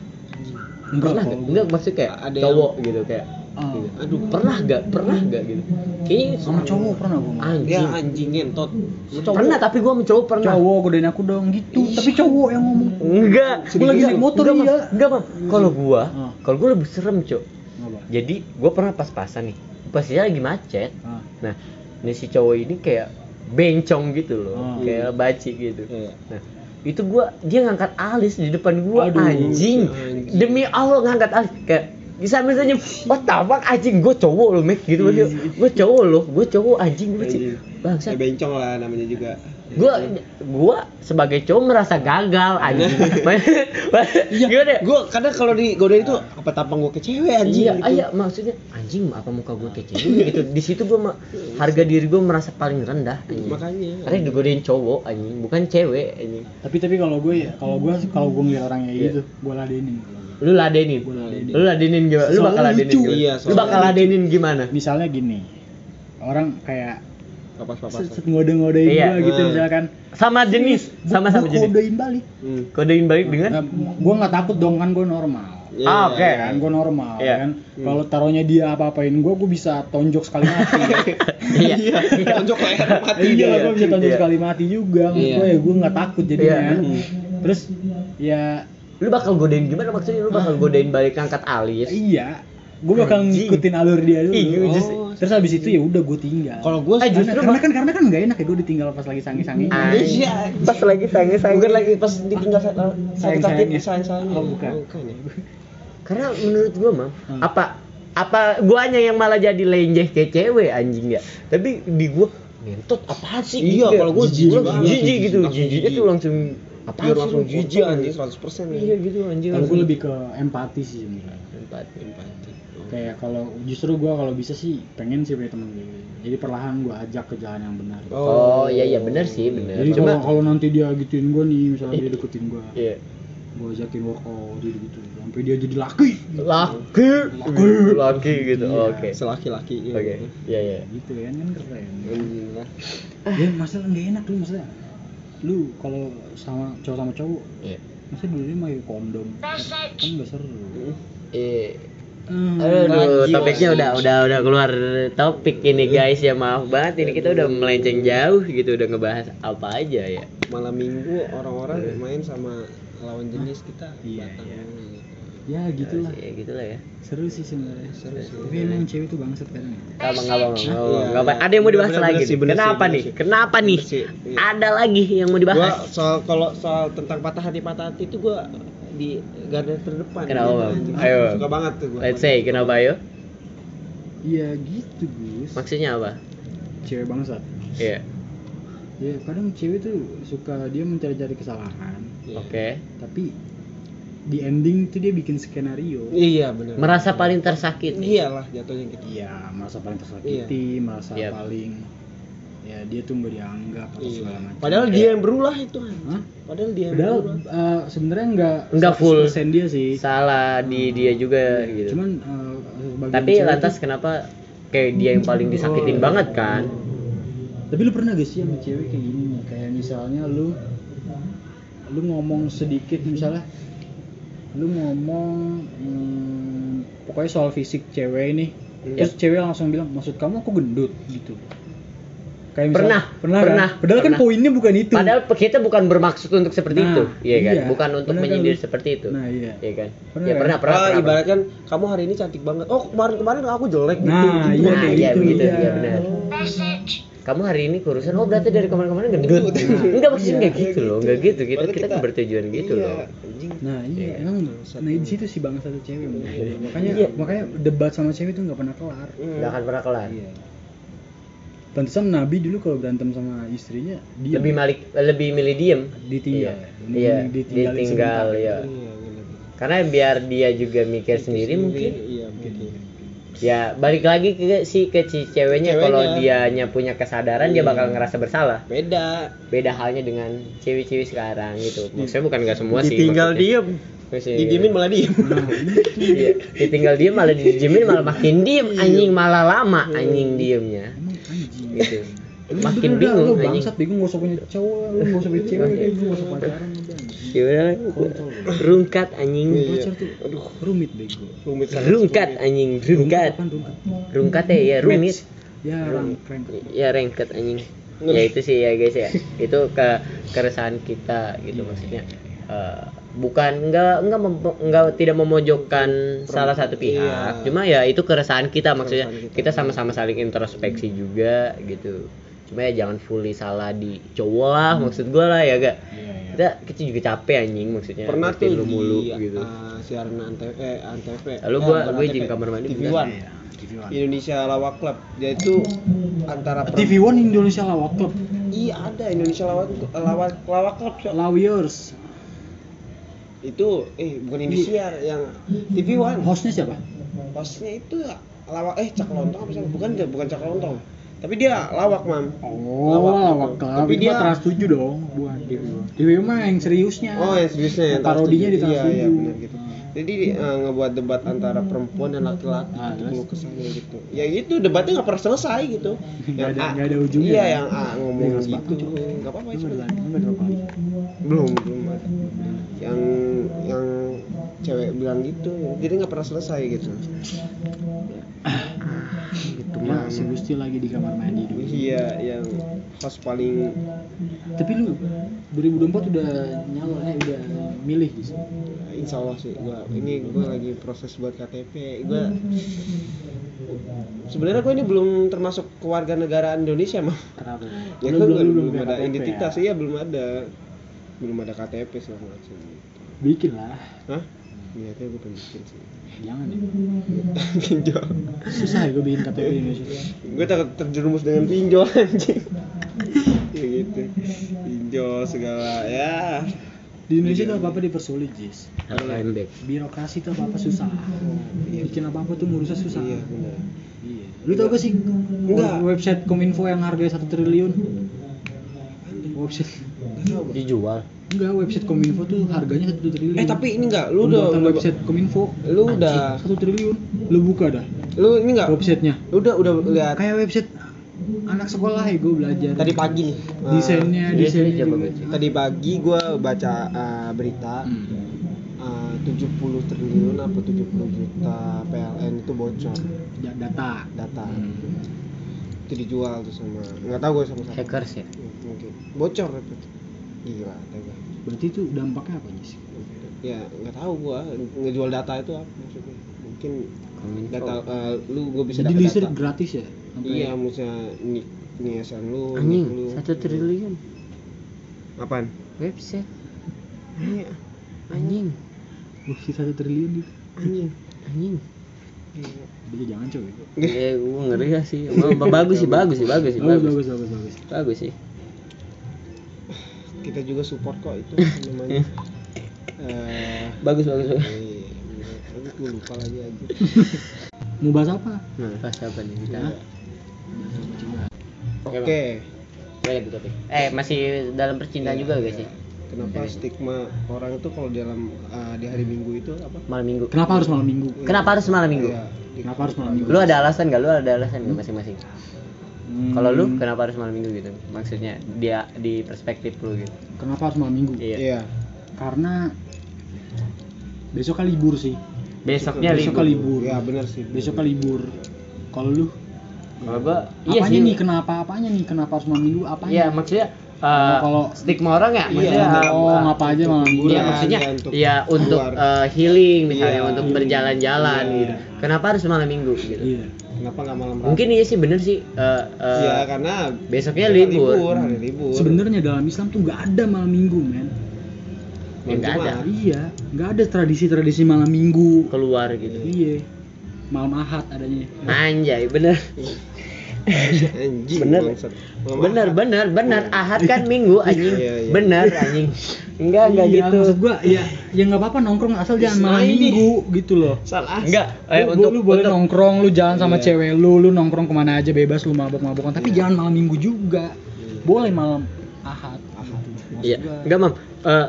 Speaker 3: Enggak
Speaker 2: Pernah gak? Enggak maksudnya kayak
Speaker 1: Ada yang-
Speaker 2: cowok gitu kayak gitu. Aduh, pernah gak? Pernah gak gitu? Kayaknya
Speaker 3: sama cowok pernah ngomong.
Speaker 2: anjing.
Speaker 1: dia anjing Cowok.
Speaker 2: Pernah tapi gua sama cowok pernah.
Speaker 3: cowok godain aku dong gitu tapi cowok yang ngomong
Speaker 2: Enggak,
Speaker 3: Gua lagi naik motor,
Speaker 2: enggak. Mam. Enggak, Mam. Kalau gua,
Speaker 3: Ah.
Speaker 2: kalau gua lebih serem, Cok. Jadi, gua pernah pas-pasan nih. Pasnya lagi macet.
Speaker 3: Ah.
Speaker 2: Nah, ini si cowok ini kayak bencong gitu loh,
Speaker 3: Oh.
Speaker 2: kayak baci gitu.
Speaker 1: Iya.
Speaker 2: Nah, itu gua dia ngangkat alis di depan gua
Speaker 3: Aduh,
Speaker 2: anjing.
Speaker 1: anjing.
Speaker 2: Demi Allah ngangkat alis kayak bisa misalnya oh tabak anjing gue cowok loh Mek gitu maksudnya gue cowok loh gue cowok anjing gue
Speaker 1: Anjing.
Speaker 2: bangsa
Speaker 1: Ya bencong lah namanya juga
Speaker 2: gue gue sebagai cowok merasa gagal anjing [LAUGHS]
Speaker 1: Iya,
Speaker 2: gimana ya?
Speaker 1: gue kadang kalau digodain itu apa tampang gue ke cewek anjing
Speaker 2: Iya,
Speaker 1: gitu.
Speaker 2: iya maksudnya anjing apa muka gue kece juga gitu. Di situ gue harga diri gue merasa paling rendah anjing.
Speaker 1: Makanya.
Speaker 2: Karena digodain cowok anjing, bukan cewek anjing.
Speaker 3: tapi tapi kalau gue ya kalau gue kalau gue ngeliat orangnya
Speaker 2: Iya.
Speaker 3: gitu gue ladenin.
Speaker 2: Lu ladenin.
Speaker 3: Ladenin.
Speaker 2: Lu ladenin gimana? Lu bakal ladenin gimana?
Speaker 1: Iya,
Speaker 2: Lu bakal ladenin gimana?
Speaker 3: misalnya gini orang kayak
Speaker 1: Papas-papasan.
Speaker 3: set ngode-ngodein
Speaker 2: Iya.
Speaker 3: gue gitu
Speaker 1: Hmm.
Speaker 3: misalkan
Speaker 2: Sama jenis, sama sama
Speaker 3: Gua
Speaker 2: jenis.
Speaker 3: kodein balik
Speaker 1: Hmm.
Speaker 2: Kodein balik dengan
Speaker 3: nah, gue nggak takut dong kan gue normal
Speaker 1: Iya,
Speaker 2: Ah, oke.
Speaker 1: iya,
Speaker 3: kan gue normal
Speaker 2: Iya.
Speaker 3: kan kalau taruhnya dia apa-apain gue gue bisa tonjok sekali mati [LAUGHS]
Speaker 2: Iya.
Speaker 1: Iya. Tonjok leher mati
Speaker 3: iya gue bisa tonjok
Speaker 2: Iya.
Speaker 3: sekali mati juga
Speaker 1: Iya.
Speaker 3: gue ya gue nggak takut jadinya
Speaker 2: Iya.
Speaker 1: Hmm.
Speaker 3: terus ya
Speaker 2: Lu bakal godain gimana maksudnya? Lu bakal godain balik ngangkat alis?
Speaker 3: iya gue bakal ngikutin alur dia dulu
Speaker 2: Iya,
Speaker 3: Oh. Terus habis itu ya udah gue tinggal
Speaker 1: Kalau gue
Speaker 2: Eh,
Speaker 3: karena,
Speaker 2: justru
Speaker 3: karena kan karena kan nggak enak ya gue ditinggal pas lagi sangi-sangi
Speaker 2: Anjing.
Speaker 1: Iya.
Speaker 2: Pas lagi sange-sange.
Speaker 1: bukan lagi pas ditinggal sa- sakit-sakit
Speaker 3: Sayang-sayangnya.
Speaker 1: sayang-sayangnya.
Speaker 3: Oh, bukan.
Speaker 1: ya.
Speaker 2: Karena menurut gua, Mam,
Speaker 3: Hmm.
Speaker 2: apa apa guanya yang malah jadi lenjeh kayak cewek anjing ya. Tapi di gua ngentot apaan sih?
Speaker 1: Iya,
Speaker 2: Gitu.
Speaker 1: kalau gua
Speaker 2: jijik gitu. Jijiknya
Speaker 1: jijik.
Speaker 2: tuh langsung apa
Speaker 1: Biar langsung jijik anjing 100%
Speaker 2: Iya gitu anjing.
Speaker 3: kalau gue
Speaker 2: langsung.
Speaker 3: lebih ke empati sih sebenarnya
Speaker 2: Empati.
Speaker 1: Empati.
Speaker 3: kayak kalau justru gue kalau bisa sih pengen sih punya temen gitu jadi perlahan gue ajak ke jalan yang benar
Speaker 2: Oh, iya iya benar sih, benar.
Speaker 3: jadi
Speaker 2: Cuma
Speaker 3: kalau nanti dia gituin gue nih misalnya dia deketin gue
Speaker 2: iya.
Speaker 3: gue ajakin workout dia gitu sampai dia jadi laki
Speaker 2: Laki, laki gitu.
Speaker 3: Iya.
Speaker 2: Oke.
Speaker 1: Selaki-laki. iya.
Speaker 2: Oke. Iya iya.
Speaker 3: gitu kan kan keren
Speaker 1: lah.
Speaker 3: ya masalah nggak enak lu masalah lu kalau sama cowok sama cowok
Speaker 2: Iya.
Speaker 3: masa dulu dia pakai kondom kan nggak seru
Speaker 2: Eh,
Speaker 3: Hmm.
Speaker 2: Aduh, topiknya udah udah udah keluar topik ini guys ya maaf banget ini kita udah melenceng jauh gitu udah ngebahas apa aja ya.
Speaker 1: Malam minggu orang-orang main sama lawan jenis kita
Speaker 3: Iya,
Speaker 1: batang
Speaker 3: iya.
Speaker 1: Gitu.
Speaker 3: ya gitulah
Speaker 2: Ya gitulah ya.
Speaker 3: seru sih sebenarnya
Speaker 1: Seru sih.
Speaker 3: tapi emang cewek tuh bangsat kadang ya.
Speaker 2: Nggak
Speaker 1: Iya,
Speaker 2: nggak apa.
Speaker 1: iya.
Speaker 2: Ada yang mau dibahas
Speaker 1: Bener,
Speaker 2: lagi?
Speaker 1: bener bener
Speaker 2: Kenapa
Speaker 1: bener
Speaker 2: nih? Kenapa nih?
Speaker 1: Bener iya.
Speaker 2: Ada lagi yang mau
Speaker 1: Gua
Speaker 2: dibahas?
Speaker 1: soal kalau soal tentang patah hati patah hati itu gua di garda terdepan.
Speaker 2: Kenapa,
Speaker 1: gitu,
Speaker 2: Bang? Ayo.
Speaker 1: Suka banget tuh gua.
Speaker 2: Let's say kenapa ayo?
Speaker 3: iya gitu Gus
Speaker 2: Maksudnya apa?
Speaker 3: cewek bangsat
Speaker 2: Iya.
Speaker 3: ya kadang cewek tuh suka dia mencari-cari kesalahan
Speaker 1: Iya.
Speaker 2: Oke.
Speaker 3: tapi di ending tuh dia bikin skenario
Speaker 1: Iya benar.
Speaker 2: Merasa paling tersakiti.
Speaker 1: Iyalah jatuhnya gitu.
Speaker 3: iya merasa paling tersakiti merasa
Speaker 2: Iya.
Speaker 3: paling ya dia tuh nggak dianggap atau
Speaker 1: Iya.
Speaker 3: segala macam
Speaker 1: Padahal dia yang berulah itu.
Speaker 3: Hah?
Speaker 1: Padahal dia
Speaker 3: padahal eh, sebenarnya nggak
Speaker 2: Nggak full.
Speaker 3: 100% dia sih
Speaker 2: Salah di dia juga gitu.
Speaker 3: cuman eh, bagian
Speaker 2: Tapi lantas
Speaker 3: tuh-
Speaker 2: kenapa kayak dia yang paling disakitin
Speaker 3: Oh.
Speaker 2: banget kan?
Speaker 3: tapi lu pernah gak sih sama cewek kayak gini nih kayak misalnya lu lu ngomong sedikit misalnya lu ngomong hmm, pokoknya soal fisik cewek ini
Speaker 2: Iya.
Speaker 3: terus cewek langsung bilang maksud kamu aku gendut gitu Kayak misalnya-
Speaker 2: Pernah,
Speaker 3: pernah,
Speaker 2: pernah,
Speaker 3: kan? Padahal kan
Speaker 2: pernah.
Speaker 3: poinnya bukan itu.
Speaker 2: Padahal kita bukan bermaksud untuk seperti
Speaker 3: Nah,
Speaker 2: itu, iya kan?
Speaker 3: iya.
Speaker 2: Bukan untuk
Speaker 3: Pernah kan
Speaker 2: menyindir
Speaker 3: lu?
Speaker 2: seperti itu.
Speaker 3: Nah, iya.
Speaker 2: Iya kan?
Speaker 3: Pernah
Speaker 2: ya
Speaker 3: kan?
Speaker 2: pernah, pernah,
Speaker 1: Ah,
Speaker 2: pernah.
Speaker 1: ibaratkan kamu hari ini cantik banget. Oh, kemarin-kemarin aku jelek gitu.
Speaker 3: Nah,
Speaker 1: gitu.
Speaker 3: iya,
Speaker 2: Nah,
Speaker 3: kayak
Speaker 2: iya
Speaker 3: gitu,
Speaker 2: begitu,
Speaker 3: iya.
Speaker 2: iya benar. Kamu hari ini kurusan, oh berarti dari kemarin-kemarin gendut. Enggak maksudnya
Speaker 3: Iya,
Speaker 2: enggak gitu loh, enggak gitu. Kita
Speaker 1: Padahal
Speaker 2: kita kan bertujuan gitu
Speaker 1: iya,
Speaker 2: loh.
Speaker 1: anjing.
Speaker 3: Nah iya,
Speaker 2: Iya.
Speaker 3: emang nah di situ sih bangsa satu cewek makanya
Speaker 2: Iya.
Speaker 3: makanya debat sama cewek itu nggak pernah kelar.
Speaker 2: Enggak akan pernah kelar.
Speaker 3: iya Pantesan Nabi dulu kalau berantem sama istrinya dia
Speaker 2: Lebih malik lebih milih diem.
Speaker 3: Ditinggal.
Speaker 2: Iya, iya. ditinggal
Speaker 3: sebentar.
Speaker 2: ya.
Speaker 1: Iya.
Speaker 2: Karena biar dia juga mikir sendiri mungkin.
Speaker 1: Iya, mungkin.
Speaker 2: Ya balik lagi ke si ke si ceweknya
Speaker 1: Ceweknya.
Speaker 2: kalau dianya punya kesadaran dia bakal ngerasa bersalah.
Speaker 1: Beda.
Speaker 2: Beda halnya dengan cewek-cewek sekarang gitu. Maksudnya bukan nggak semua sih.
Speaker 1: Ditinggal diem. Didiemin malah diem. [LAUGHS]
Speaker 2: Iya, ditinggal diem malah dijemin malah makin diem anjing malah lama anjing diemnya gitu. Makin bingung
Speaker 3: lu
Speaker 2: anjing.
Speaker 3: bangsat bingung gak usah punya cowok lu gak usah punya cewek
Speaker 2: Iya.
Speaker 3: lu gak usah pacaran.
Speaker 2: Ya udah, rungkat anjing.
Speaker 1: Iya.
Speaker 3: pacar tuh aduh rumit bego
Speaker 1: Rumit
Speaker 2: Rungkat anjing, rungkat. Rungkat ya, ya rumit.
Speaker 3: ya keren
Speaker 2: Ya rengket anjing. Ya itu sih ya guys ya. Itu ke keresahan kita gitu maksudnya. Eh, bukan enggak enggak mem- enggak tidak memojokkan salah satu pihak.
Speaker 1: Iya.
Speaker 2: Cuma ya itu keresahan kita maksudnya.
Speaker 1: Keresahan
Speaker 2: Kita
Speaker 1: kita.
Speaker 2: sama-sama saling introspeksi juga gitu. Cuma ya jangan fully salah di cowok lah maksud gua lah ya gak. Kita kita juga capek anjing maksudnya.
Speaker 1: Pernah tuh
Speaker 2: lu mulu
Speaker 1: di
Speaker 2: gitu.
Speaker 1: uh, siaran antv eh, antv
Speaker 2: Lalu gue
Speaker 1: Antv,
Speaker 2: izin kamar mandi
Speaker 1: TV. One.
Speaker 3: TV One.
Speaker 1: Indonesia Lawak Club. Dia itu antara per-
Speaker 3: TV One Indonesia Lawak Club.
Speaker 1: Iya ada Indonesia Lawak Lawak Lawak Club.
Speaker 3: Lawyers.
Speaker 1: Itu eh bukan Indonesia yang TV One.
Speaker 3: Hostnya siapa?
Speaker 1: Hostnya itu lawak eh cak lontong apa sih bukan dia bukan cak lontong tapi dia lawak mam
Speaker 3: Oh,
Speaker 1: Lawak
Speaker 3: lawak
Speaker 1: gitu.
Speaker 3: club.
Speaker 1: Tapi
Speaker 3: Itu
Speaker 1: dia-
Speaker 3: Trans 7 dong, bukan. TV One mah yang seriusnya.
Speaker 1: oh yang seriusnya yang
Speaker 3: Parodinya di
Speaker 1: tujuh.
Speaker 3: Trans
Speaker 1: iya, iya,
Speaker 3: 7.
Speaker 1: benar gitu jadi eh, ngebuat debat antara perempuan dan laki-laki
Speaker 3: Ah,
Speaker 1: gitu kesahnya gitu ya itu debatnya nggak pernah selesai gitu
Speaker 3: Nggak ada-
Speaker 1: A-
Speaker 3: ada ujungnya.
Speaker 1: iya yang A ngomong
Speaker 3: Iya,
Speaker 1: gitu
Speaker 3: sepakat.
Speaker 1: nggak apa-apa
Speaker 3: Itu
Speaker 1: belum belum ada yang yang cewek bilang gitu jadi nggak pernah selesai gitu gitu
Speaker 3: Ya,
Speaker 1: mah
Speaker 3: si Gusti lagi di kamar mandi dulu.
Speaker 1: iya yang host paling
Speaker 3: Tapi lu 2024 udah nyalon eh udah milih sini.
Speaker 1: insya Allah sih gua ini gua lagi proses buat KTP gua sebenarnya gua ini belum termasuk kewarganegaraan Indonesia mah
Speaker 3: Kenapa? [LAUGHS]
Speaker 1: ya
Speaker 3: Lu belum-
Speaker 1: belum,
Speaker 3: lu
Speaker 1: belum
Speaker 3: punya
Speaker 1: ada
Speaker 3: KTP
Speaker 1: identitas
Speaker 3: ya?
Speaker 1: iya belum ada belum ada KTP segala macam
Speaker 3: Bikin lah.
Speaker 1: Hah? Niatnya gue pengen bikin sih
Speaker 3: Jangan deh.
Speaker 1: Pinjol
Speaker 3: Susah ya gue bikin KTP Indonesia.
Speaker 1: Gue takut terjerumus dengan pinjol anjing Ya gitu Pinjol segala ya
Speaker 3: Di Indonesia tuh apa-apa dipersulit, Jis.
Speaker 2: lembek
Speaker 3: Birokrasi tuh apa-apa susah. Bikin apa-apa tuh ngurusnya susah.
Speaker 1: Iya benar
Speaker 3: Iya. Lu tau gak sih
Speaker 1: Enggak.
Speaker 3: website Kominfo yang harganya satu triliun? Website
Speaker 2: dijual
Speaker 3: enggak website Kominfo tuh harganya satu triliun.
Speaker 1: Eh tapi ini enggak, lu udah,
Speaker 3: website Kominfo
Speaker 1: Lu udah
Speaker 3: satu triliun. Lu buka dah
Speaker 1: Lu ini enggak
Speaker 3: websitenya.
Speaker 1: Lu udah udah lihat
Speaker 3: Kayak website anak sekolah ya gue belajar.
Speaker 1: tadi pagi nih
Speaker 3: desainnya
Speaker 2: Iya,
Speaker 3: desainnya
Speaker 2: iya.
Speaker 1: Tadi pagi gue baca eh, berita
Speaker 3: Hmm.
Speaker 1: eh, 70 triliun apa 70 juta PLN itu bocor
Speaker 3: data.
Speaker 1: data
Speaker 3: Hmm.
Speaker 1: Itu dijual tuh sama nggak tahu gue sama siapa.
Speaker 2: Hackers ya?
Speaker 1: Mungkin. Bocor itu. Gila tega
Speaker 3: Berarti itu dampaknya apa Jis?
Speaker 1: ya nggak tahu gua. Ngejual data itu apa maksudnya? Mungkin
Speaker 2: Kominfo.
Speaker 1: data eh, lu gue bisa
Speaker 3: Jadi listrik
Speaker 1: data.
Speaker 3: gratis ya? Sampai-
Speaker 1: iya misalnya nik niasan lu
Speaker 2: anjing
Speaker 1: lu.
Speaker 2: satu triliun.
Speaker 1: Apaan?
Speaker 2: Website.
Speaker 1: Iya.
Speaker 2: Anjing.
Speaker 3: Sih satu triliun gitu.
Speaker 1: anjing.
Speaker 2: Anjing.
Speaker 1: Iya.
Speaker 3: Jadi jangan coy.
Speaker 2: ya gua ngeri ya sih. Ba- ba- [LAUGHS] bagus sih bagus sih bagus sih
Speaker 3: Bagus,
Speaker 2: bagus.
Speaker 3: bagus, bagus, bagus.
Speaker 2: bagus sih.
Speaker 1: Kita juga support kok itu [LAUGHS] namanya. Eh
Speaker 2: bagus bagus bagus.
Speaker 1: iya, tapi gue lupa lagi aja. [LAUGHS]
Speaker 3: Mau bahas apa?
Speaker 2: nah pas apa nih? Kita
Speaker 1: oke.
Speaker 2: Bang. Boleh, eh masih dalam percintaan juga guys ya
Speaker 1: kenapa stigma orang itu kalau dalam eh, di hari minggu itu apa?
Speaker 2: Malam minggu.
Speaker 3: Kenapa harus malam minggu?
Speaker 2: kenapa harus malam minggu?
Speaker 1: Iya, di-
Speaker 3: Kenapa harus malam minggu?
Speaker 2: lu ada alasan gak lu ada alasan gak masing-masing?
Speaker 3: Hmm,
Speaker 2: kalau lu kenapa harus malam minggu gitu? Maksudnya dia di perspektif lu gitu.
Speaker 3: Kenapa harus malam minggu?
Speaker 2: iya.
Speaker 1: Iya.
Speaker 3: Karena besok kan libur sih.
Speaker 2: besoknya
Speaker 3: Besok
Speaker 2: libur.
Speaker 3: libur.
Speaker 1: iya benar sih.
Speaker 3: Besok kan libur. Kalau lu?
Speaker 2: Kalau gua iya
Speaker 3: apanya
Speaker 2: sih.
Speaker 3: nih kenapa apanya nih? Kenapa harus malam minggu? Apanya?
Speaker 2: Iya maksudnya uh,
Speaker 3: Kalau-
Speaker 2: stigma orang ya maksudnya
Speaker 1: Iya,
Speaker 2: uh,
Speaker 3: oh ngapa aja malam minggu
Speaker 2: Iya
Speaker 1: Hiburan,
Speaker 2: maksudnya
Speaker 1: ya, untuk
Speaker 2: ya untuk uh, healing misalnya
Speaker 1: Iya,
Speaker 2: untuk berjalan-jalan
Speaker 1: Iya.
Speaker 2: gitu. Kenapa harus malam minggu gitu?
Speaker 3: iya
Speaker 1: Kenapa nggak malam Rabu?
Speaker 2: Mungkin iya sih bener sih. uh, uh,
Speaker 1: Iya, karena
Speaker 2: besoknya
Speaker 1: besok
Speaker 2: libur.
Speaker 1: hari libur.
Speaker 3: sebenarnya dalam Islam tuh nggak ada malam minggu men
Speaker 2: Ya, nggak ada.
Speaker 3: Iya nggak ada tradisi-tradisi malam minggu
Speaker 2: keluar gitu.
Speaker 3: iya malam ahad adanya
Speaker 2: Anjay, bener.
Speaker 1: Anjing.
Speaker 2: Bener.
Speaker 1: bangsat.
Speaker 2: Bener,
Speaker 1: Ahad.
Speaker 2: bener, bener. Ahad kan minggu anjing.
Speaker 1: Iya, iya.
Speaker 2: Bener anjing. Enggak, enggak
Speaker 3: Iya,
Speaker 2: gitu.
Speaker 3: maksud gua ya ya nggak apa-apa nongkrong asal jangan malam minggu gitu loh
Speaker 1: Salah.
Speaker 2: Enggak, eh,
Speaker 3: lu,
Speaker 2: untuk
Speaker 3: lu boleh
Speaker 2: untuk
Speaker 3: nongkrong lu jalan sama
Speaker 1: Iya.
Speaker 3: cewek lu lu nongkrong ke mana aja bebas lu mabok-mabokan tapi jangan malam minggu juga boleh malam ahad
Speaker 1: Ahad.
Speaker 2: Iya,
Speaker 3: gua-
Speaker 2: enggak, Mam. Eh,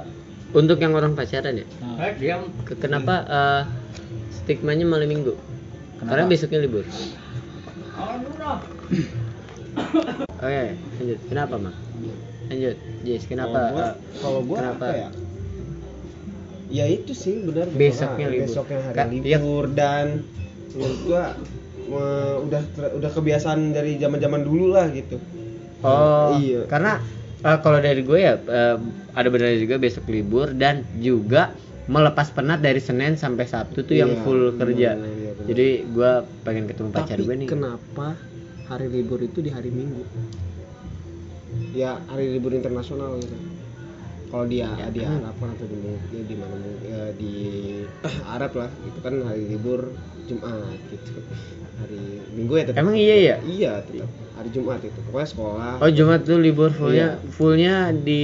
Speaker 2: untuk yang orang pacaran ya.
Speaker 3: Nah,
Speaker 2: ke- Kenapa eh, stigmanya malam minggu?
Speaker 3: Kenapa?
Speaker 2: Karena besoknya libur. Oke, lanjut. Kenapa, Mak? Lanjut, Jess. Kenapa?
Speaker 1: Kalau gua,
Speaker 2: eh,
Speaker 1: kalau gua
Speaker 2: kenapa?
Speaker 1: apa ya? Ya itu sih benar
Speaker 2: Besoknya libur.
Speaker 1: Besoknya hari
Speaker 2: Ka- iya.
Speaker 1: libur dan menurut gua eh, udah ter- udah kebiasaan dari zaman-zaman dulu lah gitu.
Speaker 2: Oh,
Speaker 1: Iya.
Speaker 2: Karena eh, kalau dari gue ya eh, ada benarnya juga besok libur dan juga melepas penat dari Senin sampai Sabtu tuh yang
Speaker 1: Iya,
Speaker 2: full
Speaker 1: benar,
Speaker 2: kerja.
Speaker 1: iya, benar.
Speaker 2: Jadi gue pengen ketemu pacar gue nih.
Speaker 1: kenapa hari libur itu di hari Minggu? Ya hari libur internasional gitu. Kalau dia
Speaker 2: Ya,
Speaker 1: di. Arab kan atau di ya, di mana ya, di [COUGHS] Arab lah itu kan hari libur Jumat gitu. Hari Minggu ya tetap.
Speaker 2: Emang iya ya?
Speaker 1: Iya tetap hari Jumat itu. Pokoknya sekolah.
Speaker 2: Oh Jumat tuh libur fullnya
Speaker 1: Iya.
Speaker 2: fullnya di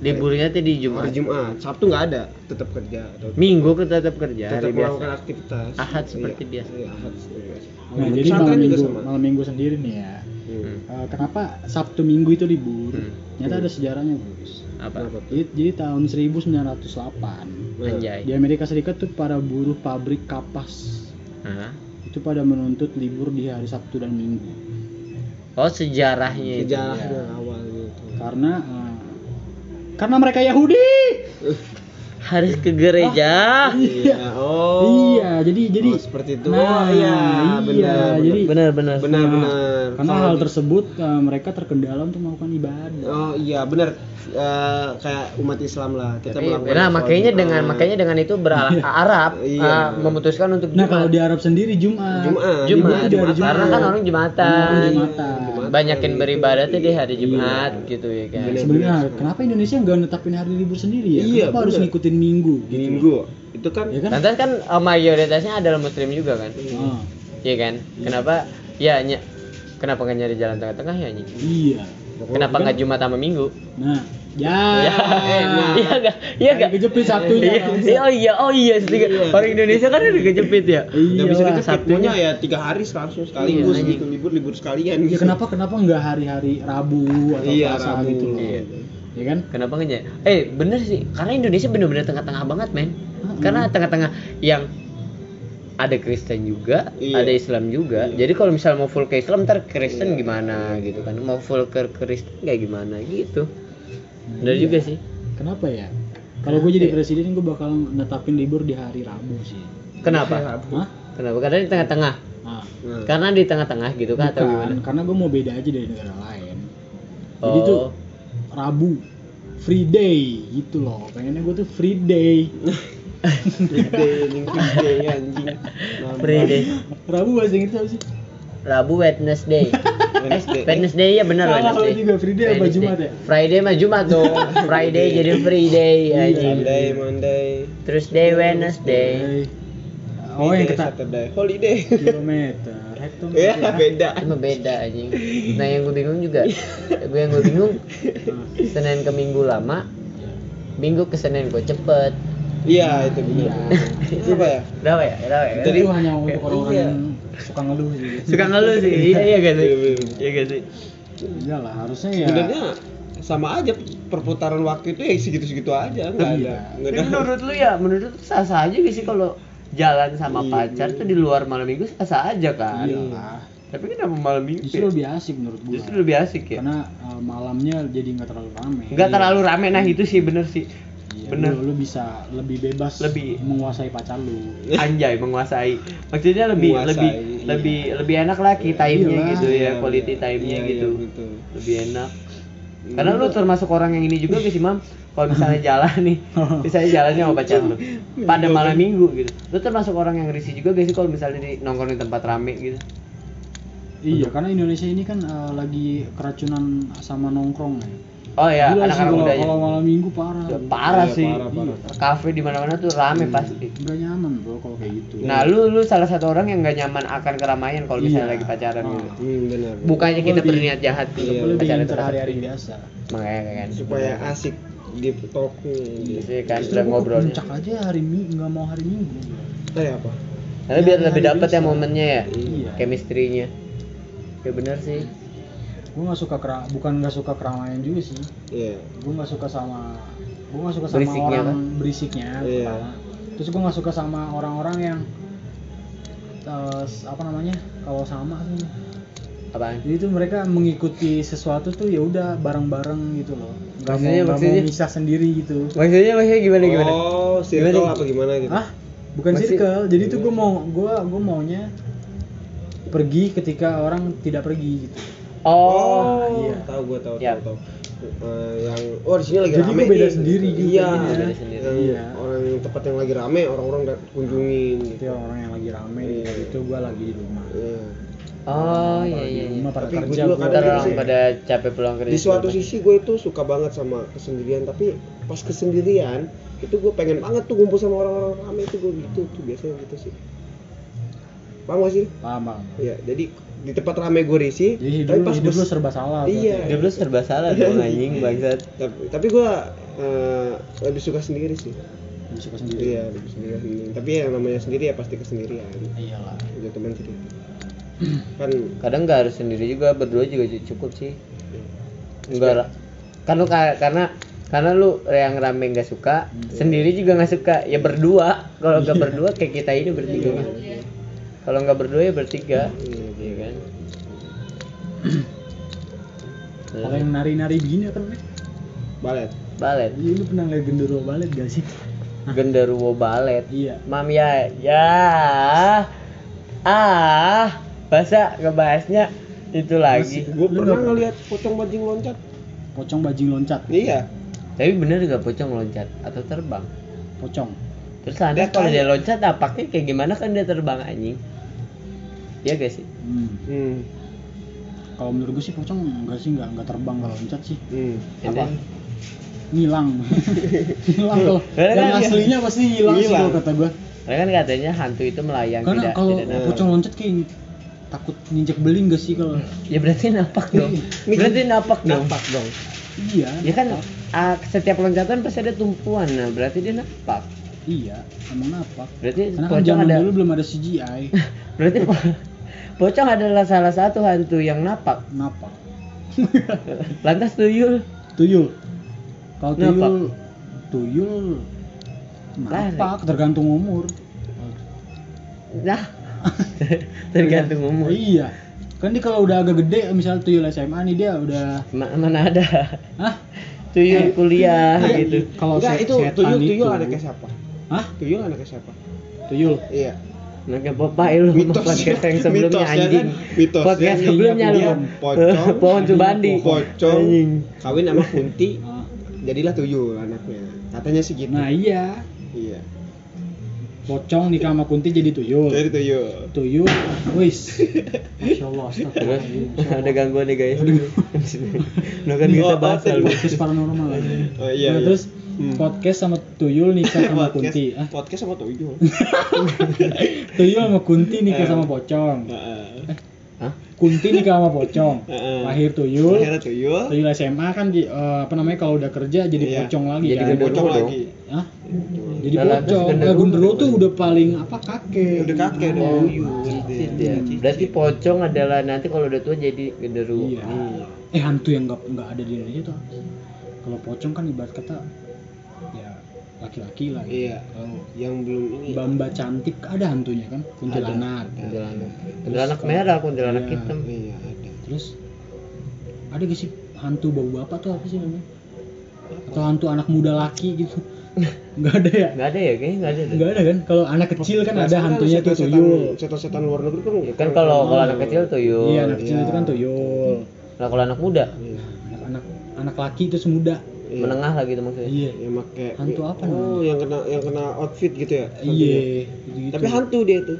Speaker 2: liburnya tuh di Jumat.
Speaker 1: Hari Jumat. Sabtu nggak ada, tetap kerja atau
Speaker 2: Minggu kita tetap kerja
Speaker 1: tetap
Speaker 2: hari
Speaker 1: melakukan
Speaker 2: biasa.
Speaker 1: aktivitas.
Speaker 2: Ahad seperti
Speaker 1: Iya,
Speaker 2: biasa.
Speaker 1: Iya, Ahad seperti biasa.
Speaker 3: nah
Speaker 1: Di
Speaker 3: jadi malam
Speaker 1: juga
Speaker 3: minggu
Speaker 1: sama.
Speaker 3: malam minggu sendiri nih ya
Speaker 1: Hmm.
Speaker 3: Eh, kenapa Sabtu Minggu itu libur
Speaker 2: Hmm.
Speaker 3: ternyata ada sejarahnya Gus
Speaker 2: Apa?
Speaker 3: Jadi, jadi tahun 1908
Speaker 1: Nah,
Speaker 2: Anjay.
Speaker 3: di Amerika Serikat tuh para buruh pabrik kapas
Speaker 2: Hah?
Speaker 3: itu pada menuntut libur di hari Sabtu dan Minggu
Speaker 2: Oh sejarahnya itu.
Speaker 1: Sejarahnya awal gitu.
Speaker 3: karena eh, karena mereka Yahudi
Speaker 2: Harus ke gereja.
Speaker 1: Iya. Oh.
Speaker 3: iya jadi jadi
Speaker 1: Oh, seperti itu.
Speaker 3: nah
Speaker 1: oh, iya, benar.
Speaker 3: iya
Speaker 1: benar.
Speaker 3: jadi
Speaker 2: Benar-benar.
Speaker 1: benar
Speaker 3: Nah,
Speaker 1: benar.
Speaker 3: karena hal
Speaker 1: di-
Speaker 3: tersebut eh, mereka terkendala untuk melakukan ibadah
Speaker 1: Oh iya benar Eh, kayak umat Islam lah kita
Speaker 2: Tapi,
Speaker 1: melakukan
Speaker 2: nah makanya
Speaker 1: Jumat.
Speaker 2: dengan makanya dengan itu berarah [LAUGHS] Arab
Speaker 1: Iya.
Speaker 2: uh, memutuskan untuk
Speaker 3: nah
Speaker 2: Jumat.
Speaker 3: kalau di Arab sendiri Jumat
Speaker 1: Jumat
Speaker 2: Jumat,
Speaker 3: Libur di hari
Speaker 2: karena
Speaker 3: Jumat.
Speaker 2: kan orang Jumatan.
Speaker 3: Orang Jumatan.
Speaker 1: Jumatan.
Speaker 2: Banyakin beribadah tuh di hari
Speaker 3: Iya.
Speaker 2: Jumat gitu ya kan.
Speaker 3: Sebenarnya kenapa Indonesia nggak netapin hari libur sendiri ya
Speaker 1: Iya,
Speaker 3: kenapa harus
Speaker 1: bener.
Speaker 3: ngikutin Minggu gitu
Speaker 1: minggu itu kan
Speaker 3: ya kan
Speaker 2: Lantas kan uh, mayoritasnya adalah muslim juga kan.
Speaker 3: Ah,
Speaker 2: Iya kan? Kenapa ya ny- kenapa nggak nyari jalan tengah-tengah ya anjing?
Speaker 3: iya
Speaker 2: Kenapa nggak Jumat sama Minggu?
Speaker 3: nah ya
Speaker 2: Ya, iya enggak? Iya enggak?
Speaker 3: kejepit Sabtunya
Speaker 2: Iya, iya, oh iya, oh iya, setuju. Orang Indonesia kan udah kejepit ya.
Speaker 1: bisa
Speaker 3: Iya
Speaker 1: gitu
Speaker 2: Sabtunya.
Speaker 1: Sabtunya ya tiga hari langsung sekaligus
Speaker 2: Iya,
Speaker 1: gitu libur libur sekalian
Speaker 3: Ya kenapa kenapa nggak hari-hari Rabu atau
Speaker 1: Iya,
Speaker 3: Selasa
Speaker 1: Rabu.
Speaker 3: gitu loh.
Speaker 2: Iya.
Speaker 3: Ya kan?
Speaker 2: Kenapa nggak nyari? Eh, bener sih. Karena Indonesia bener-bener tengah-tengah banget, men. Karena tengah-tengah yang ada Kristen juga,
Speaker 1: Iya.
Speaker 2: ada Islam juga.
Speaker 1: Iya.
Speaker 2: Jadi kalau misalnya mau full ke Islam, ntar Kristen
Speaker 1: Iya.
Speaker 2: gimana gitu kan? Mau full ke Kristen kayak gimana gitu. Bener
Speaker 3: iya.
Speaker 2: juga sih.
Speaker 3: Kenapa ya? Kalau gue jadi presiden gue bakal netapin libur di hari Rabu sih.
Speaker 2: Kenapa?
Speaker 3: Hah?
Speaker 2: Kenapa? Karena di tengah-tengah.
Speaker 3: Nah,
Speaker 2: Karena di tengah-tengah gitu kan atau gimana?
Speaker 3: bukan, karena gue mau beda aja dari negara lain. Jadi
Speaker 2: Oh.
Speaker 3: tuh Rabu free day gitu loh. Pengennya gue tuh free day. [LAUGHS]
Speaker 1: gede anjing gede anjing Nambah.
Speaker 2: Free day.
Speaker 3: Rabu bahasa Inggris apa sih?
Speaker 2: Rabu Wednesday. [LAUGHS]
Speaker 1: Wednesday.
Speaker 2: Eh, Wednesday ya benar
Speaker 3: Salah
Speaker 2: Wednesday.
Speaker 3: juga, free day apa
Speaker 2: Wednesday.
Speaker 3: Jumat ya?
Speaker 2: Friday mah Jumat dong. [LAUGHS] Friday jadi free day
Speaker 3: Iya.
Speaker 2: anjing.
Speaker 1: Monday Monday
Speaker 2: Thursday Wednesday.
Speaker 3: Oh yang
Speaker 1: Friday,
Speaker 3: kata
Speaker 1: Saturday holiday
Speaker 3: kilometer, hektometer.
Speaker 1: ya beda
Speaker 2: Itu mah beda anjing. Nah yang gue bingung juga, gue yang gue bingung Senin ke Minggu lama, Minggu ke Senin gue cepet.
Speaker 1: iya itu benar
Speaker 3: Iya.
Speaker 1: itu apa ya
Speaker 2: Kenapa ya? Kenapa ya?
Speaker 3: Itu hanya untuk orang-orang
Speaker 1: Iya.
Speaker 3: yang suka ngeluh sih.
Speaker 2: Suka ngeluh sih, iya iya gak sih?
Speaker 1: Iya, bener.
Speaker 2: Iya gak sih?
Speaker 3: Iyalah, harusnya ya.
Speaker 1: sebenarnya sama aja perputaran waktu itu ya segitu-segitu aja nggak ada
Speaker 3: Iya.
Speaker 1: nggak ada
Speaker 2: menurut lu ya, menurut lu sah sah aja gak sih kalau jalan sama
Speaker 1: Iya.
Speaker 2: pacar tuh di luar malam minggu sah sah aja kan?
Speaker 3: Iyalah.
Speaker 2: Tapi kenapa malam minggu?
Speaker 3: Justru
Speaker 2: ya?
Speaker 3: lebih asik menurut gua.
Speaker 2: Justru lebih asik ya.
Speaker 3: Karena uh, malamnya jadi nggak terlalu rame.
Speaker 2: Nggak terlalu rame nah itu sih bener sih.
Speaker 3: Iya.
Speaker 2: Bener.
Speaker 3: Lu, lu bisa lebih bebas
Speaker 2: Lebih-
Speaker 3: menguasai pacar lu.
Speaker 2: anjay menguasai maksudnya lebih
Speaker 1: Menguasai,
Speaker 2: lebih
Speaker 1: iya.
Speaker 2: lebih lebih enak lah key time-nya
Speaker 3: Iyalah.
Speaker 2: gitu ya
Speaker 1: Iya,
Speaker 2: quality
Speaker 1: benar.
Speaker 2: time-nya
Speaker 1: Iya,
Speaker 2: gitu
Speaker 1: iya, betul.
Speaker 2: lebih enak karena lu termasuk orang yang ini juga sih mam kalau misalnya [LAUGHS] jalan nih misalnya jalannya sama pacar lu [LAUGHS] pada malam minggu gitu lu termasuk orang yang risih juga gak sih kalau misalnya di nongkrong di tempat rame gitu
Speaker 3: Iya, karena Indonesia ini kan eh, lagi keracunan sama nongkrong ya.
Speaker 2: Oh ya
Speaker 3: Gila sih
Speaker 2: anak-anak
Speaker 3: kalau-
Speaker 2: mudanya
Speaker 3: Kalau malam minggu parah.
Speaker 2: Ya, parah
Speaker 1: Iya,
Speaker 2: sih
Speaker 1: parah, parah.
Speaker 2: kafe di mana-mana tuh rame pasti
Speaker 3: Nggak nyaman bro kalau kayak gitu.
Speaker 2: nah lu lu salah satu orang yang gak nyaman akan keramaian kalau misalnya
Speaker 3: Iya.
Speaker 2: lagi pacaran
Speaker 3: Ah.
Speaker 2: gitu
Speaker 1: Hmm, benar.
Speaker 2: bukannya kita
Speaker 3: Lebih-
Speaker 2: berniat jahat gitu
Speaker 1: Iya,
Speaker 2: pacaran terus
Speaker 3: hari-hari biasa.
Speaker 2: makanya kan
Speaker 1: supaya asik di talknya
Speaker 2: Gitu ya kan udah ngobrolnya
Speaker 3: Puncak aja hari minggu nggak mau hari minggu.
Speaker 1: kayak apa
Speaker 2: Karena biar
Speaker 3: Ya,
Speaker 2: lebih dapet ya momennya ya
Speaker 3: Iya.
Speaker 2: chemistry-nya ya bener sih
Speaker 3: Gue nggak suka kera, bukan nggak suka keramaian juga sih.
Speaker 1: iya
Speaker 3: Gue nggak suka sama, gue nggak suka sama
Speaker 2: Berisiknya
Speaker 3: orang
Speaker 2: kan?
Speaker 3: berisiknya.
Speaker 1: Iya.
Speaker 3: pertama. Terus gue nggak suka sama orang-orang yang eh, apa namanya kalau sama tuh.
Speaker 2: apaan
Speaker 3: Jadi tuh mereka mengikuti sesuatu tuh ya udah bareng-bareng gitu loh. Gak mau,
Speaker 2: Maksudnya-
Speaker 3: nggak
Speaker 2: maksudnya?
Speaker 3: mau misah sendiri gitu.
Speaker 2: maksudnya maksudnya gimana gimana
Speaker 1: oh circle
Speaker 2: Gimana?
Speaker 1: apa gimana gitu
Speaker 3: Hah? Bukan
Speaker 2: Masih-
Speaker 3: circle. Jadi tuh gue mau gue gue maunya pergi ketika orang tidak pergi gitu.
Speaker 2: Oh
Speaker 3: iya.
Speaker 1: tahu gue tahu
Speaker 2: Ya.
Speaker 1: tahu tahu Eh, yang oh di sini lagi
Speaker 3: Jadi
Speaker 1: rame
Speaker 3: gua beda
Speaker 1: nih.
Speaker 3: sendiri juga
Speaker 1: iya.
Speaker 2: Beda sendiri.
Speaker 1: yang
Speaker 3: Iya.
Speaker 1: orang yang tempat yang lagi rame orang-orang dat- kunjungin
Speaker 3: Itu
Speaker 1: gitu
Speaker 3: ya orang yang lagi rame
Speaker 1: Iya.
Speaker 3: itu gue lagi di rumah.
Speaker 1: Iya.
Speaker 2: oh iya iya iya
Speaker 3: rumah pada
Speaker 1: Tapi gua
Speaker 3: kerja
Speaker 1: juga
Speaker 3: gua
Speaker 1: kadang gitu
Speaker 2: orang
Speaker 1: sih.
Speaker 2: pada capek pulang kerja
Speaker 1: di suatu sisi gue itu suka banget sama kesendirian tapi pas kesendirian itu gue pengen banget tuh ngumpul sama orang-orang rame itu gue gitu tuh biasanya gitu sih paham gak sih
Speaker 3: Paham bang.
Speaker 1: Iya, jadi di tempat rame gue risih,
Speaker 3: Jadi
Speaker 1: tapi
Speaker 3: hidup,
Speaker 1: pas
Speaker 3: hidup
Speaker 1: gua-
Speaker 3: lu serba salah.
Speaker 1: Iya.
Speaker 2: Hidup lu serba salah dong anjing bangsat
Speaker 1: tapi, tapi gue eh, lebih suka sendiri sih.
Speaker 3: Lebih suka sendiri.
Speaker 1: Iya, lebih sendiri. Tapi yang namanya sendiri ya pasti kesendirian.
Speaker 3: Iyalah.
Speaker 1: Udah teman cerita. [CLEARS THROAT] Kan
Speaker 2: kadang nggak harus sendiri juga berdua juga cukup sih enggak kan lu ka- karena karena lu yang rame nggak suka sendiri juga nggak suka ya berdua kalau nggak berdua kayak kita ini bertiga kalau nggak berdua ya bertiga
Speaker 1: Iya,
Speaker 2: iya kan
Speaker 3: Kalau yang nari-nari begini apa namanya?
Speaker 1: balet.
Speaker 2: balet
Speaker 3: Iya lu pernah lihat genderuwo balet gak sih?
Speaker 2: genderuwo balet
Speaker 3: Iya.
Speaker 2: mam ya ya ah bahasa ngebahasnya itu lagi
Speaker 1: Gue pernah ngeliat pocong bajing loncat.
Speaker 3: Pocong bajing loncat.
Speaker 1: Iya.
Speaker 2: tapi bener nggak pocong loncat atau terbang
Speaker 3: Pocong.
Speaker 2: Terus ada
Speaker 1: Dia
Speaker 2: kalau
Speaker 1: kan-
Speaker 2: dia loncat napaknya kayak gimana kan dia terbang anjing Iya gak sih?
Speaker 3: Hmm.
Speaker 1: Hmm.
Speaker 3: Kalau menurut gue sih pocong enggak sih enggak enggak terbang kalau loncat sih.
Speaker 1: Hmm.
Speaker 3: Apa? Ngilang. [LAUGHS] Ngilang kalau
Speaker 2: Karena
Speaker 3: yang
Speaker 2: kan-
Speaker 3: aslinya pasti ngilang sih
Speaker 1: Ngilang.
Speaker 3: kalau kata gue.
Speaker 2: Karena kan katanya hantu itu melayang
Speaker 3: Karena
Speaker 2: tidak
Speaker 3: kalau
Speaker 2: tidak
Speaker 3: pocong loncat kayak takut nginjek beling gak sih kalau
Speaker 2: Ya berarti napak [LAUGHS] dong. berarti napak dong.
Speaker 1: Napak dong.
Speaker 3: iya
Speaker 2: Ya kan ah, setiap loncatan pasti ada tumpuan. Nah, berarti dia napak.
Speaker 3: Iya emang napak
Speaker 2: Berarti
Speaker 3: karena kan
Speaker 2: pocong ada
Speaker 3: dulu belum ada CGI [LAUGHS]
Speaker 2: berarti po- pocong adalah salah satu hantu yang napak.
Speaker 3: napak [LAUGHS]
Speaker 2: Lantas tuyul
Speaker 3: tuyul kalau
Speaker 2: Napak.
Speaker 3: tuyul tuyul napak tergantung umur
Speaker 2: nah [LAUGHS] tergantung umur.
Speaker 3: iya kan dia kalau udah agak gede misalnya tuyul SMA nih dia udah
Speaker 2: Ma- mana ada
Speaker 3: Hah?
Speaker 2: tuyul kuliah
Speaker 3: Iya,
Speaker 2: gitu.
Speaker 3: kalau
Speaker 1: itu tuyul tuyul
Speaker 3: itu-
Speaker 1: anaknya siapa?
Speaker 3: Hah?
Speaker 1: Tuyul anaknya siapa?
Speaker 3: tuyul
Speaker 1: Iya.
Speaker 2: Nggak Popeye lu
Speaker 1: Mitos.
Speaker 2: podcast yang [LAUGHS] sebelumnya
Speaker 1: Mitosnya kan,
Speaker 2: anjing.
Speaker 1: mitosnya
Speaker 2: podcast
Speaker 1: nih,
Speaker 2: sebelumnya lu.
Speaker 1: dia pocong, [LAUGHS]
Speaker 2: Pohon Subandi.
Speaker 1: Pocong
Speaker 2: Anjing.
Speaker 1: kawin sama Kunti,
Speaker 3: Ah,
Speaker 1: jadilah tuyul anaknya. Katanya sih gitu.
Speaker 3: nah iya
Speaker 1: Iya.
Speaker 3: Pocong nikah sama kunti jadi tuyul
Speaker 1: Jadi tuyul.
Speaker 3: tuyul wis [LAUGHS] masya allah astagfirullah
Speaker 2: ada gangguan nih guys. [LAUGHS] Nah kan kita bahas lalu.
Speaker 3: podcast paranormal aja
Speaker 1: Oh iya.
Speaker 3: Nah,
Speaker 1: iya.
Speaker 3: terus
Speaker 1: Hmm.
Speaker 3: podcast sama tuyul nikah sama
Speaker 1: podcast,
Speaker 3: kunti ah
Speaker 1: podcast sama tuyul. [LAUGHS]
Speaker 3: tuyul sama kunti nikah
Speaker 1: Eh.
Speaker 3: sama pocong
Speaker 1: Heeh.
Speaker 2: Hah?
Speaker 3: kunti nikah sama pocong
Speaker 1: Heeh.
Speaker 3: lahir tuyul
Speaker 1: Akhirnya tuyul.
Speaker 3: tuyul SMA kan di- eh, apa namanya kalau udah kerja jadi
Speaker 1: Iya.
Speaker 3: pocong lagi
Speaker 2: Jadi
Speaker 3: kan
Speaker 1: Pocong lagi.
Speaker 3: Hah? Jadi pocong nah,
Speaker 2: genderuwo
Speaker 3: tuh udah paling apa kakek
Speaker 1: Udah kakek udah
Speaker 2: Oh,
Speaker 1: tuyul.
Speaker 2: cicit ya. Berarti pocong adalah nanti kalau udah tua jadi genderuwo.
Speaker 3: iya eh hantu yang nggak nggak ada di Indonesia tuh kalau pocong kan ibarat kata ya laki-laki lah gitu.
Speaker 1: Iya.
Speaker 3: kalau
Speaker 1: Yang belum ini.
Speaker 3: Bamba cantik ada hantunya kan kuntilanak
Speaker 2: Kuntilanak. Kuntilanak merah, kuntilanak
Speaker 3: Iya.
Speaker 2: hitam.
Speaker 1: Iya ada.
Speaker 3: terus ada gak sih hantu babu bapak tuh apa sih namanya atau hantu anak muda laki gitu nggak ada ya?
Speaker 2: Nggak ada ya kayaknya nggak ada deh.
Speaker 3: nggak ada kan? Kalau anak kecil kan ada
Speaker 1: Perasaan
Speaker 3: hantunya tuh tuyul.
Speaker 1: Setan-setan luar negeri kan
Speaker 2: Ya kan kalau kalau anak kecil tuyul
Speaker 3: iya anak kecil
Speaker 1: Iya.
Speaker 3: itu kan tuyul.
Speaker 2: Nah kalau anak muda?
Speaker 1: Iya.
Speaker 3: anak anak anak laki itu semuda.
Speaker 1: Iya.
Speaker 2: menengah lah gitu maksudnya.
Speaker 3: Iya.
Speaker 1: Yang make
Speaker 3: Hantu apa
Speaker 1: oh
Speaker 3: namanya?
Speaker 1: yang kena yang kena outfit gitu ya?
Speaker 3: Iya gitu
Speaker 1: tapi hantu dia itu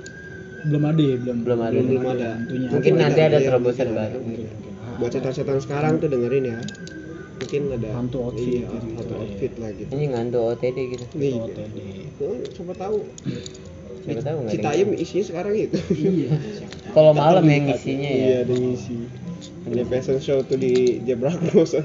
Speaker 3: belum ada ya belum.
Speaker 2: Belum ada.
Speaker 1: Belum ada.
Speaker 3: hantunya
Speaker 2: mungkin nanti
Speaker 1: ada,
Speaker 2: ada
Speaker 1: iya,
Speaker 2: terobosan baru.
Speaker 1: Buat setan-setan sekarang tuh dengerin ya mungkin ada
Speaker 3: Hantu outfit
Speaker 1: iya,
Speaker 3: gitu,
Speaker 1: hantu
Speaker 3: iya.
Speaker 1: outfit lah gitu
Speaker 2: ini ngantu OTD gitu
Speaker 1: nih
Speaker 3: OTD.
Speaker 1: Oh, siapa tahu
Speaker 2: siapa tahu nggak
Speaker 1: Citayam
Speaker 2: yang-
Speaker 1: isinya sekarang itu
Speaker 3: iya [LAUGHS]
Speaker 2: kalau malam yang isinya
Speaker 1: iya
Speaker 2: ya
Speaker 1: ada ngisi ada fashion show tuh di Zebra Cross [LAUGHS]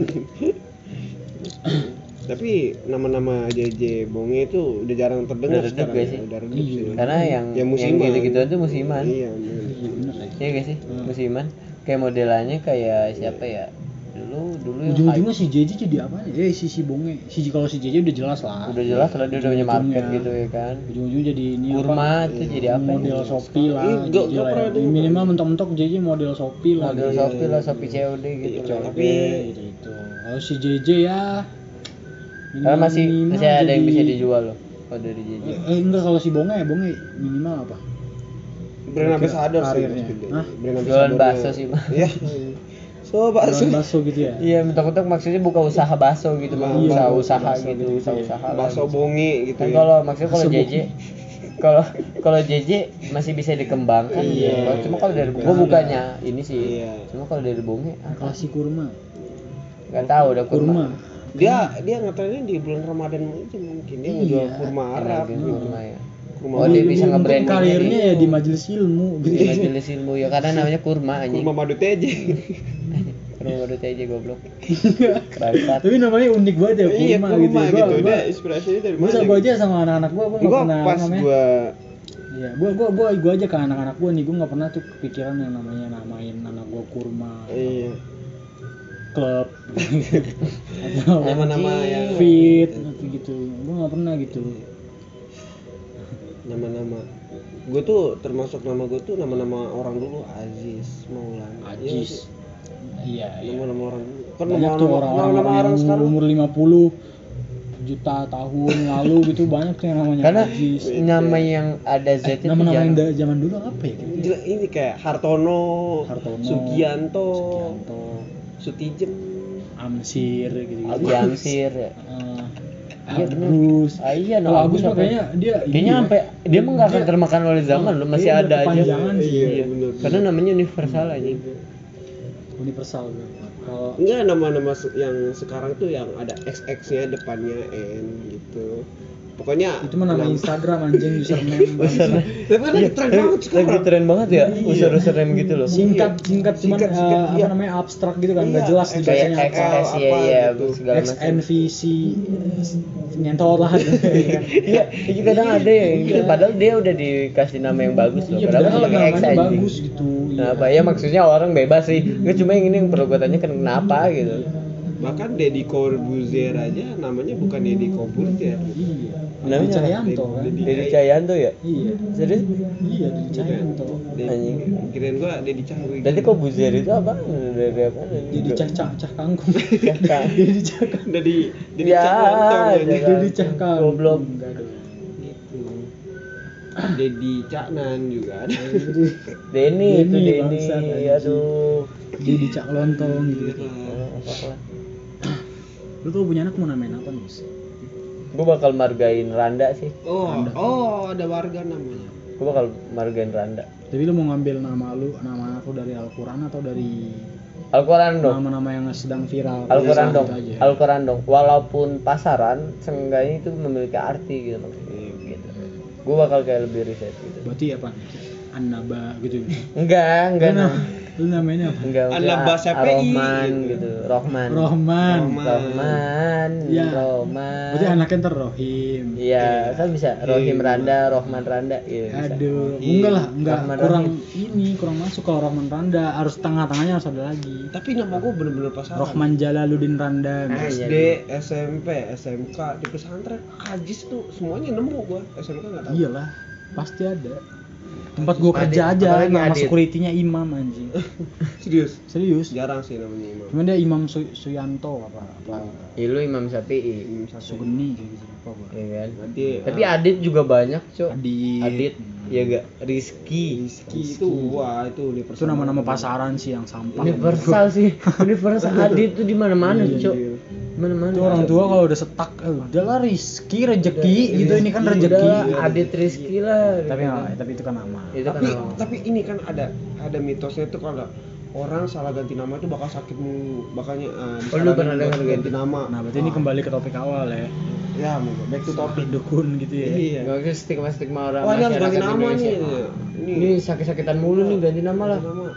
Speaker 1: tapi nama-nama JJ Bonge itu udah jarang terdengar
Speaker 2: Udah redup
Speaker 1: sekarang ya,
Speaker 2: sih?
Speaker 1: udah redup
Speaker 3: Iya.
Speaker 1: sih.
Speaker 2: karena yang
Speaker 1: Ya,
Speaker 2: yang
Speaker 1: musiman.
Speaker 2: gitu-gitu tuh musiman
Speaker 1: iya bener.
Speaker 3: iya bener ya
Speaker 2: Iya gak sih?
Speaker 3: Hmm.
Speaker 2: Musiman. Kayak modelannya kayak siapa ya? Dulu dulu yang
Speaker 3: ujung-ujungnya si JJ jadi apa ya eh si si bonge si kalau si JJ udah jelas lah
Speaker 2: udah jelas lah dia udah punya market gitu ya kan.
Speaker 3: ujung-ujungnya jadi ini
Speaker 2: Kurma
Speaker 3: apa
Speaker 2: itu jadi apa?
Speaker 3: model
Speaker 2: ya?
Speaker 3: Shopee lah
Speaker 1: Ih, gak- gak pernah
Speaker 3: ya. minimal mentok-mentok JJ model Shopee lah
Speaker 2: Model
Speaker 3: gitu.
Speaker 2: Shopee lah, Shopee COD gitu.
Speaker 1: Iya, tapi
Speaker 3: gitu, gitu. kalau si JJ ya
Speaker 2: Karena masih
Speaker 3: minimal
Speaker 2: masih ada yang bisa dijual loh. Kalau dari JJ.
Speaker 3: eh, eh, enggak kalau si bonge bonge minimal apa
Speaker 1: brand ambassador sih brand
Speaker 2: Jualan
Speaker 1: ambassadornya.
Speaker 2: bakso sih. [LAUGHS]
Speaker 1: iya so bakso
Speaker 3: Jualan bakso gitu ya
Speaker 2: Iya, mentok-mentok maksudnya buka usaha bakso gitu, Bang.
Speaker 1: Iya,
Speaker 2: usaha usaha
Speaker 3: bakso
Speaker 2: gitu,
Speaker 3: gitu
Speaker 2: usaha
Speaker 3: ya.
Speaker 2: usaha.
Speaker 1: bakso bonge gitu
Speaker 2: Kan
Speaker 1: ya
Speaker 2: kalau maksudnya kalau
Speaker 3: Bakso
Speaker 2: JJ kalau kalau JJ masih bisa dikembangkan
Speaker 1: Iya.
Speaker 2: Kalau- cuma kalau dari gua bukannya ini sih
Speaker 1: Iya.
Speaker 2: cuma kalau dari bonge ah,
Speaker 3: kasih kurma
Speaker 2: nggak tahu udah
Speaker 3: kurma
Speaker 2: kurma
Speaker 1: dia dia ngetrennya di bulan Ramadan aja mungkin dia
Speaker 3: Iya.
Speaker 1: ngejual kurma Arab
Speaker 2: Lagi kurma ya Oh, dia bisa nge-branding
Speaker 3: karirnya ya di majelis ilmu gitu.
Speaker 2: di majelis ilmu ya. Karena namanya kurma anjing.
Speaker 1: Kurma madu teje [LAUGHS]
Speaker 2: kurma baru aja goblok. Bangsat.
Speaker 3: Tapi namanya unik banget ya kurma,
Speaker 1: iya kurma
Speaker 3: gitu,
Speaker 1: gitu,
Speaker 3: Gua-
Speaker 1: dia
Speaker 3: gua-
Speaker 1: inspirasinya dari
Speaker 3: Gue
Speaker 1: mana
Speaker 3: gua
Speaker 1: gitu?
Speaker 3: aja sama anak-anak gue, gue
Speaker 1: Gua
Speaker 3: gak pernah
Speaker 1: pas
Speaker 3: namanya.
Speaker 1: gua
Speaker 3: Iya, gue gua, gua, gua aja ke anak-anak gue nih, gue gak pernah tuh kepikiran yang namanya namain anak gue kurma,
Speaker 1: iya.
Speaker 3: Klub, [LAUGHS] atau
Speaker 1: Nama-nama yang-
Speaker 3: fit, gitu. Gue gak pernah gitu.
Speaker 1: Nama-nama gue tuh termasuk nama gue tuh nama-nama orang dulu Aziz Maulana
Speaker 3: Ajis. Iya, iya.
Speaker 1: nama-nama orang dulu kan
Speaker 3: Banyak
Speaker 1: nama
Speaker 3: tuh
Speaker 1: nama
Speaker 3: orang-orang
Speaker 1: nama
Speaker 3: yang
Speaker 1: orang sekarang
Speaker 3: umur 50 juta tahun lalu gitu banyak tuh yang namanya
Speaker 2: karena
Speaker 3: Ajis.
Speaker 2: nama yang ada Z itu
Speaker 3: Nama-nama yang
Speaker 2: jarang.
Speaker 3: da- zaman dulu apa ya? Gitu?
Speaker 1: Gila, ini kayak Hartono,
Speaker 3: Hartono,
Speaker 1: Sugianto,
Speaker 3: Sugianto,
Speaker 1: Sutijem
Speaker 3: Amsir gitu. -gitu.
Speaker 2: Abi Amsir ya.
Speaker 3: Eh,
Speaker 2: Iya.
Speaker 3: Agus.
Speaker 2: Ah, iya, no,
Speaker 3: Agus
Speaker 2: Agus
Speaker 3: kayaknya dia
Speaker 2: Kayaknya
Speaker 3: ini ya.
Speaker 2: sampai dia mah nggak akan termakan oleh zaman loh, masih ada aja.
Speaker 3: sih.
Speaker 1: Iya, bener.
Speaker 2: Karena namanya universal aja.
Speaker 3: universal. Kalau
Speaker 1: enggak nama-nama yang sekarang tuh yang ada XX nya depannya N gitu pokoknya
Speaker 3: itu mah nama Instagram anjing username. [LAUGHS]
Speaker 2: Username.
Speaker 1: tapi kan lagi tren banget
Speaker 2: Lagi
Speaker 1: sekarang
Speaker 2: tren banget ya,
Speaker 3: Iya.
Speaker 2: usur-usur gitu loh.
Speaker 3: Singkat singkat cuman
Speaker 1: Singkat,
Speaker 3: eh,
Speaker 1: singkat,
Speaker 3: apa
Speaker 1: iya.
Speaker 3: namanya abstrak gitu kan, nggak
Speaker 1: Iya,
Speaker 3: jelas
Speaker 1: kayak
Speaker 3: dibacanya
Speaker 2: Kayak
Speaker 3: apa.
Speaker 2: XS ya ya
Speaker 1: gitu.
Speaker 2: segala macam.
Speaker 3: XNVC nyentot lah. [LAUGHS]
Speaker 2: Iya, itu kadang ada ya, yang padahal dia udah dikasih nama yang bagus loh. Padahal
Speaker 3: padahal
Speaker 2: pakai X
Speaker 3: namanya
Speaker 2: anjing.
Speaker 3: bagus gitu.
Speaker 2: Nah, apa ya maksudnya orang bebas sih. Nggak cuma yang ini yang perlu gue tanya kenapa gitu.
Speaker 1: Bahkan Deddy Corbuzier aja namanya bukan Deddy Corbuzier
Speaker 3: Iya.
Speaker 2: Namanya
Speaker 3: Deddy Cahyanto kan.
Speaker 1: Deddy-
Speaker 2: Cahyanto ya?
Speaker 3: Iya.
Speaker 2: Serius?
Speaker 3: Iya, Deddy Cahyanto.
Speaker 2: Anjing.
Speaker 1: kirain gua Deddy Cawi
Speaker 2: Berarti kok Buzier itu apa? Dari apa?
Speaker 3: Jadi cah cah cah kangkung.
Speaker 2: Cah.
Speaker 3: Jadi [LAUGHS] cah kangkung.
Speaker 1: Deddy Deddy
Speaker 2: Ya, jangan.
Speaker 3: Jadi cah kangkung.
Speaker 2: Goblok.
Speaker 3: Enggak dong.
Speaker 1: gitu Deddy Caknan juga ada
Speaker 2: Denny itu
Speaker 3: Denny, anjing.
Speaker 2: Aduh.
Speaker 3: jadi cak lontong gitu.
Speaker 2: Oh, apa-apa.
Speaker 3: Lu kalau punya anak mau namain apa nih?
Speaker 2: Gue bakal margain Randa sih.
Speaker 1: oh oh ada warga namanya
Speaker 2: Gue bakal margain Randa.
Speaker 3: Tapi lu mau ngambil nama lu, nama anak lu dari Al-Quran atau dari
Speaker 2: Al-Quran dong.
Speaker 3: nama-nama yang sedang viral?
Speaker 2: Al-Quran dong. Al-Quran dong. Walaupun pasaran, seenggaknya itu memiliki arti gitu maksudnya. Gitu. Gue bakal kayak lebih riset gitu.
Speaker 3: Berarti apa? An-Naba gitu.
Speaker 2: Enggak, enggak.
Speaker 3: Lu,
Speaker 2: nah.
Speaker 3: lu namanya apa?
Speaker 2: Enggak,
Speaker 1: An-Naba
Speaker 2: A-
Speaker 1: SPI
Speaker 2: Ar-Rahman
Speaker 1: gitu.
Speaker 2: gitu. Rohman.
Speaker 3: Rohman.
Speaker 1: Rohman.
Speaker 2: Rohman.
Speaker 3: Ya.
Speaker 2: Rohman.
Speaker 3: Berarti anaknya ntar Rohim.
Speaker 2: Iya, kan bisa Rohim
Speaker 1: Iya.
Speaker 2: Randa, Rohman Randa, iya bisa.
Speaker 3: Aduh, enggak lah, enggak
Speaker 2: Rahman
Speaker 3: kurang
Speaker 2: Rahim.
Speaker 3: ini, kurang masuk kalau Rohman Randa, harus tengah-tengahnya harus ada lagi.
Speaker 1: tapi nama gua bener-bener pasaran
Speaker 3: Rohman Jalaluddin Randa.
Speaker 2: Iya,
Speaker 1: SD, SMP, SMK di pesantren Ajis tuh semuanya nemu gua SMK nggak tahu
Speaker 3: Iyalah, pasti ada. Tempat gua kerja
Speaker 2: Adit,
Speaker 3: aja
Speaker 2: apalagi
Speaker 3: nama
Speaker 2: Adit.
Speaker 3: security-nya imam anjing. [LAUGHS]
Speaker 1: Serius?
Speaker 3: Serius.
Speaker 1: Jarang sih namanya imam.
Speaker 3: Cuman dia imam Su- Suyanto apa apa
Speaker 2: Ya, lu Imam Syafi'i
Speaker 1: Imam.
Speaker 3: Sugeni kayak gitu lupa gua.
Speaker 2: Ya kan?
Speaker 1: Nanti
Speaker 2: tapi Adit juga banyak cok
Speaker 3: Adit.
Speaker 2: Adit ya gak? Rizky.
Speaker 1: Rizky itu wah itu universal.
Speaker 3: Itu nama-nama pasaran sih yang sampah.
Speaker 2: Universal sih. [LAUGHS] Universal Adit tuh di mana-mana
Speaker 3: Iya,
Speaker 2: cok
Speaker 1: anjir.
Speaker 2: mana-mana.
Speaker 3: Itu orang tua kalau udah setak eh, udahlah Rizky rezeki gitu ini kan
Speaker 2: Udah,
Speaker 3: rezeki
Speaker 2: Adit Rizky lah
Speaker 3: tapi nggak tapi itu kan nama
Speaker 2: itu kan
Speaker 1: tapi
Speaker 2: nama.
Speaker 1: tapi ini kan ada ada mitosnya itu kalau orang salah ganti nama itu bakal sakit mulu bakalnya uh,
Speaker 2: Oh, lu pernah dengar
Speaker 1: ganti
Speaker 2: gitu?
Speaker 1: nama.
Speaker 3: Nah berarti ini kembali ke topik awal ya.
Speaker 1: Ya back to topic.
Speaker 3: dukun gitu ya.
Speaker 1: Iya.
Speaker 2: Gak usah stigma stigma orang
Speaker 1: Wah, ini harus ganti nama
Speaker 2: Indonesia.
Speaker 1: nih. Ini,
Speaker 2: ini sakit-sakitan mulu nih ganti nama lah.
Speaker 1: Ganti nama.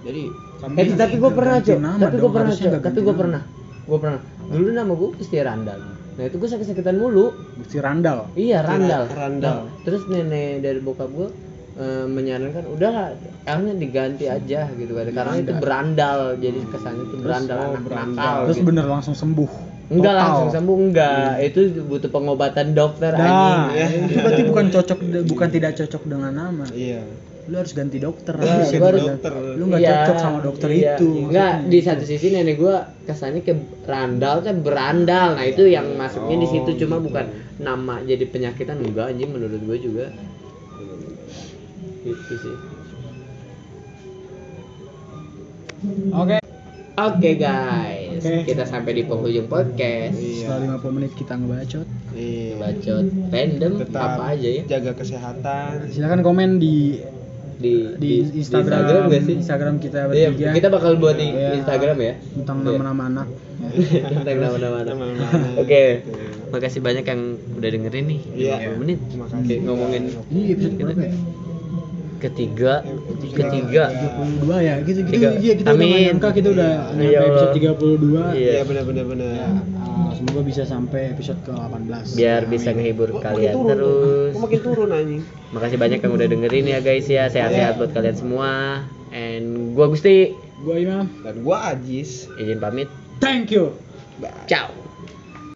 Speaker 1: Jadi
Speaker 2: Eh, tapi gue pernah cok. Tapi gue pernah cok. tapi gue pernah. Gue pernah dulu nama gue Gusti Randal nah itu gue sakit-sakitan mulu.
Speaker 3: Gusti Randal
Speaker 2: iya Randal
Speaker 1: Randal.
Speaker 2: Nah, terus nenek dari bokap gue eh, menyarankan udah akhirnya diganti aja gitu kan. Karena itu berandal. Jadi kesannya itu berandal
Speaker 1: oh,
Speaker 2: anak
Speaker 1: berandal.
Speaker 2: nakal
Speaker 3: terus
Speaker 2: gitu.
Speaker 3: bener langsung sembuh?
Speaker 2: Enggak
Speaker 3: Total.
Speaker 2: langsung sembuh enggak. Itu butuh pengobatan dokter
Speaker 3: Nah,
Speaker 2: anjing.
Speaker 3: itu [LAUGHS] berarti bukan cocok bukan tidak cocok dengan nama.
Speaker 1: Iya.
Speaker 3: Lu harus ganti dokter.
Speaker 2: Ya,
Speaker 3: Harus ganti
Speaker 1: dokter.
Speaker 3: Lu nggak
Speaker 2: Iya,
Speaker 3: cocok sama dokter
Speaker 2: iya.
Speaker 3: itu.
Speaker 2: Enggak,
Speaker 3: maksudnya.
Speaker 2: di satu sisi nenek gua kesannya ke randal kan berandal. Nah, itu yang masuknya di situ
Speaker 1: Oh,
Speaker 2: cuma
Speaker 1: gitu.
Speaker 2: bukan nama jadi penyakitan enggak anjing menurut gua juga. Gitu sih.
Speaker 3: Oke.
Speaker 2: Oke guys,
Speaker 3: Oke.
Speaker 2: kita sampai di penghujung podcast.
Speaker 1: Iya.
Speaker 3: Setelah 50 menit kita ngebacot.
Speaker 1: Iya.
Speaker 2: Bacot random
Speaker 1: Tetap
Speaker 2: apa aja ya
Speaker 1: jaga kesehatan.
Speaker 3: Silakan komen di
Speaker 2: di
Speaker 3: di Instagram,
Speaker 2: nggak sih?
Speaker 3: Instagram kita
Speaker 2: Iya,
Speaker 3: bertiga
Speaker 2: kita bakal buat di
Speaker 3: Iya.
Speaker 2: Instagram ya.
Speaker 3: tentang
Speaker 2: Iya.
Speaker 3: nama-nama anak. [LAUGHS]
Speaker 2: Tentang nama-nama [LAUGHS] anak. Oke. Makasih banyak yang udah dengerin nih.
Speaker 1: Iya.
Speaker 2: 50 menit.
Speaker 1: Terima kasih.
Speaker 2: Oke, ngomongin
Speaker 3: Ini episode berapa ya?
Speaker 2: Ketiga, ketiga.
Speaker 3: 32 ya. Gitu gitu
Speaker 2: Tiga.
Speaker 3: iya kita udah
Speaker 2: Amin.
Speaker 3: nyangka kita udah
Speaker 2: Iya.
Speaker 3: nyampe episode 32.
Speaker 2: Iya.
Speaker 1: Iya benar-benar benar.
Speaker 3: Ya, uh, semoga bisa sampai episode ke-18.
Speaker 2: Biar
Speaker 3: Amin.
Speaker 2: bisa ngehibur kalian
Speaker 1: turun?
Speaker 2: terus.
Speaker 1: Kok makin turun anjing?
Speaker 2: Makasih banyak yang udah dengerin ya guys ya. Sehat-sehat buat kalian semua. And gua Gusti
Speaker 3: Gua Imam.
Speaker 1: Dan gua Ajis.
Speaker 2: izin pamit.
Speaker 3: Thank you.
Speaker 1: Bye.
Speaker 2: Ciao.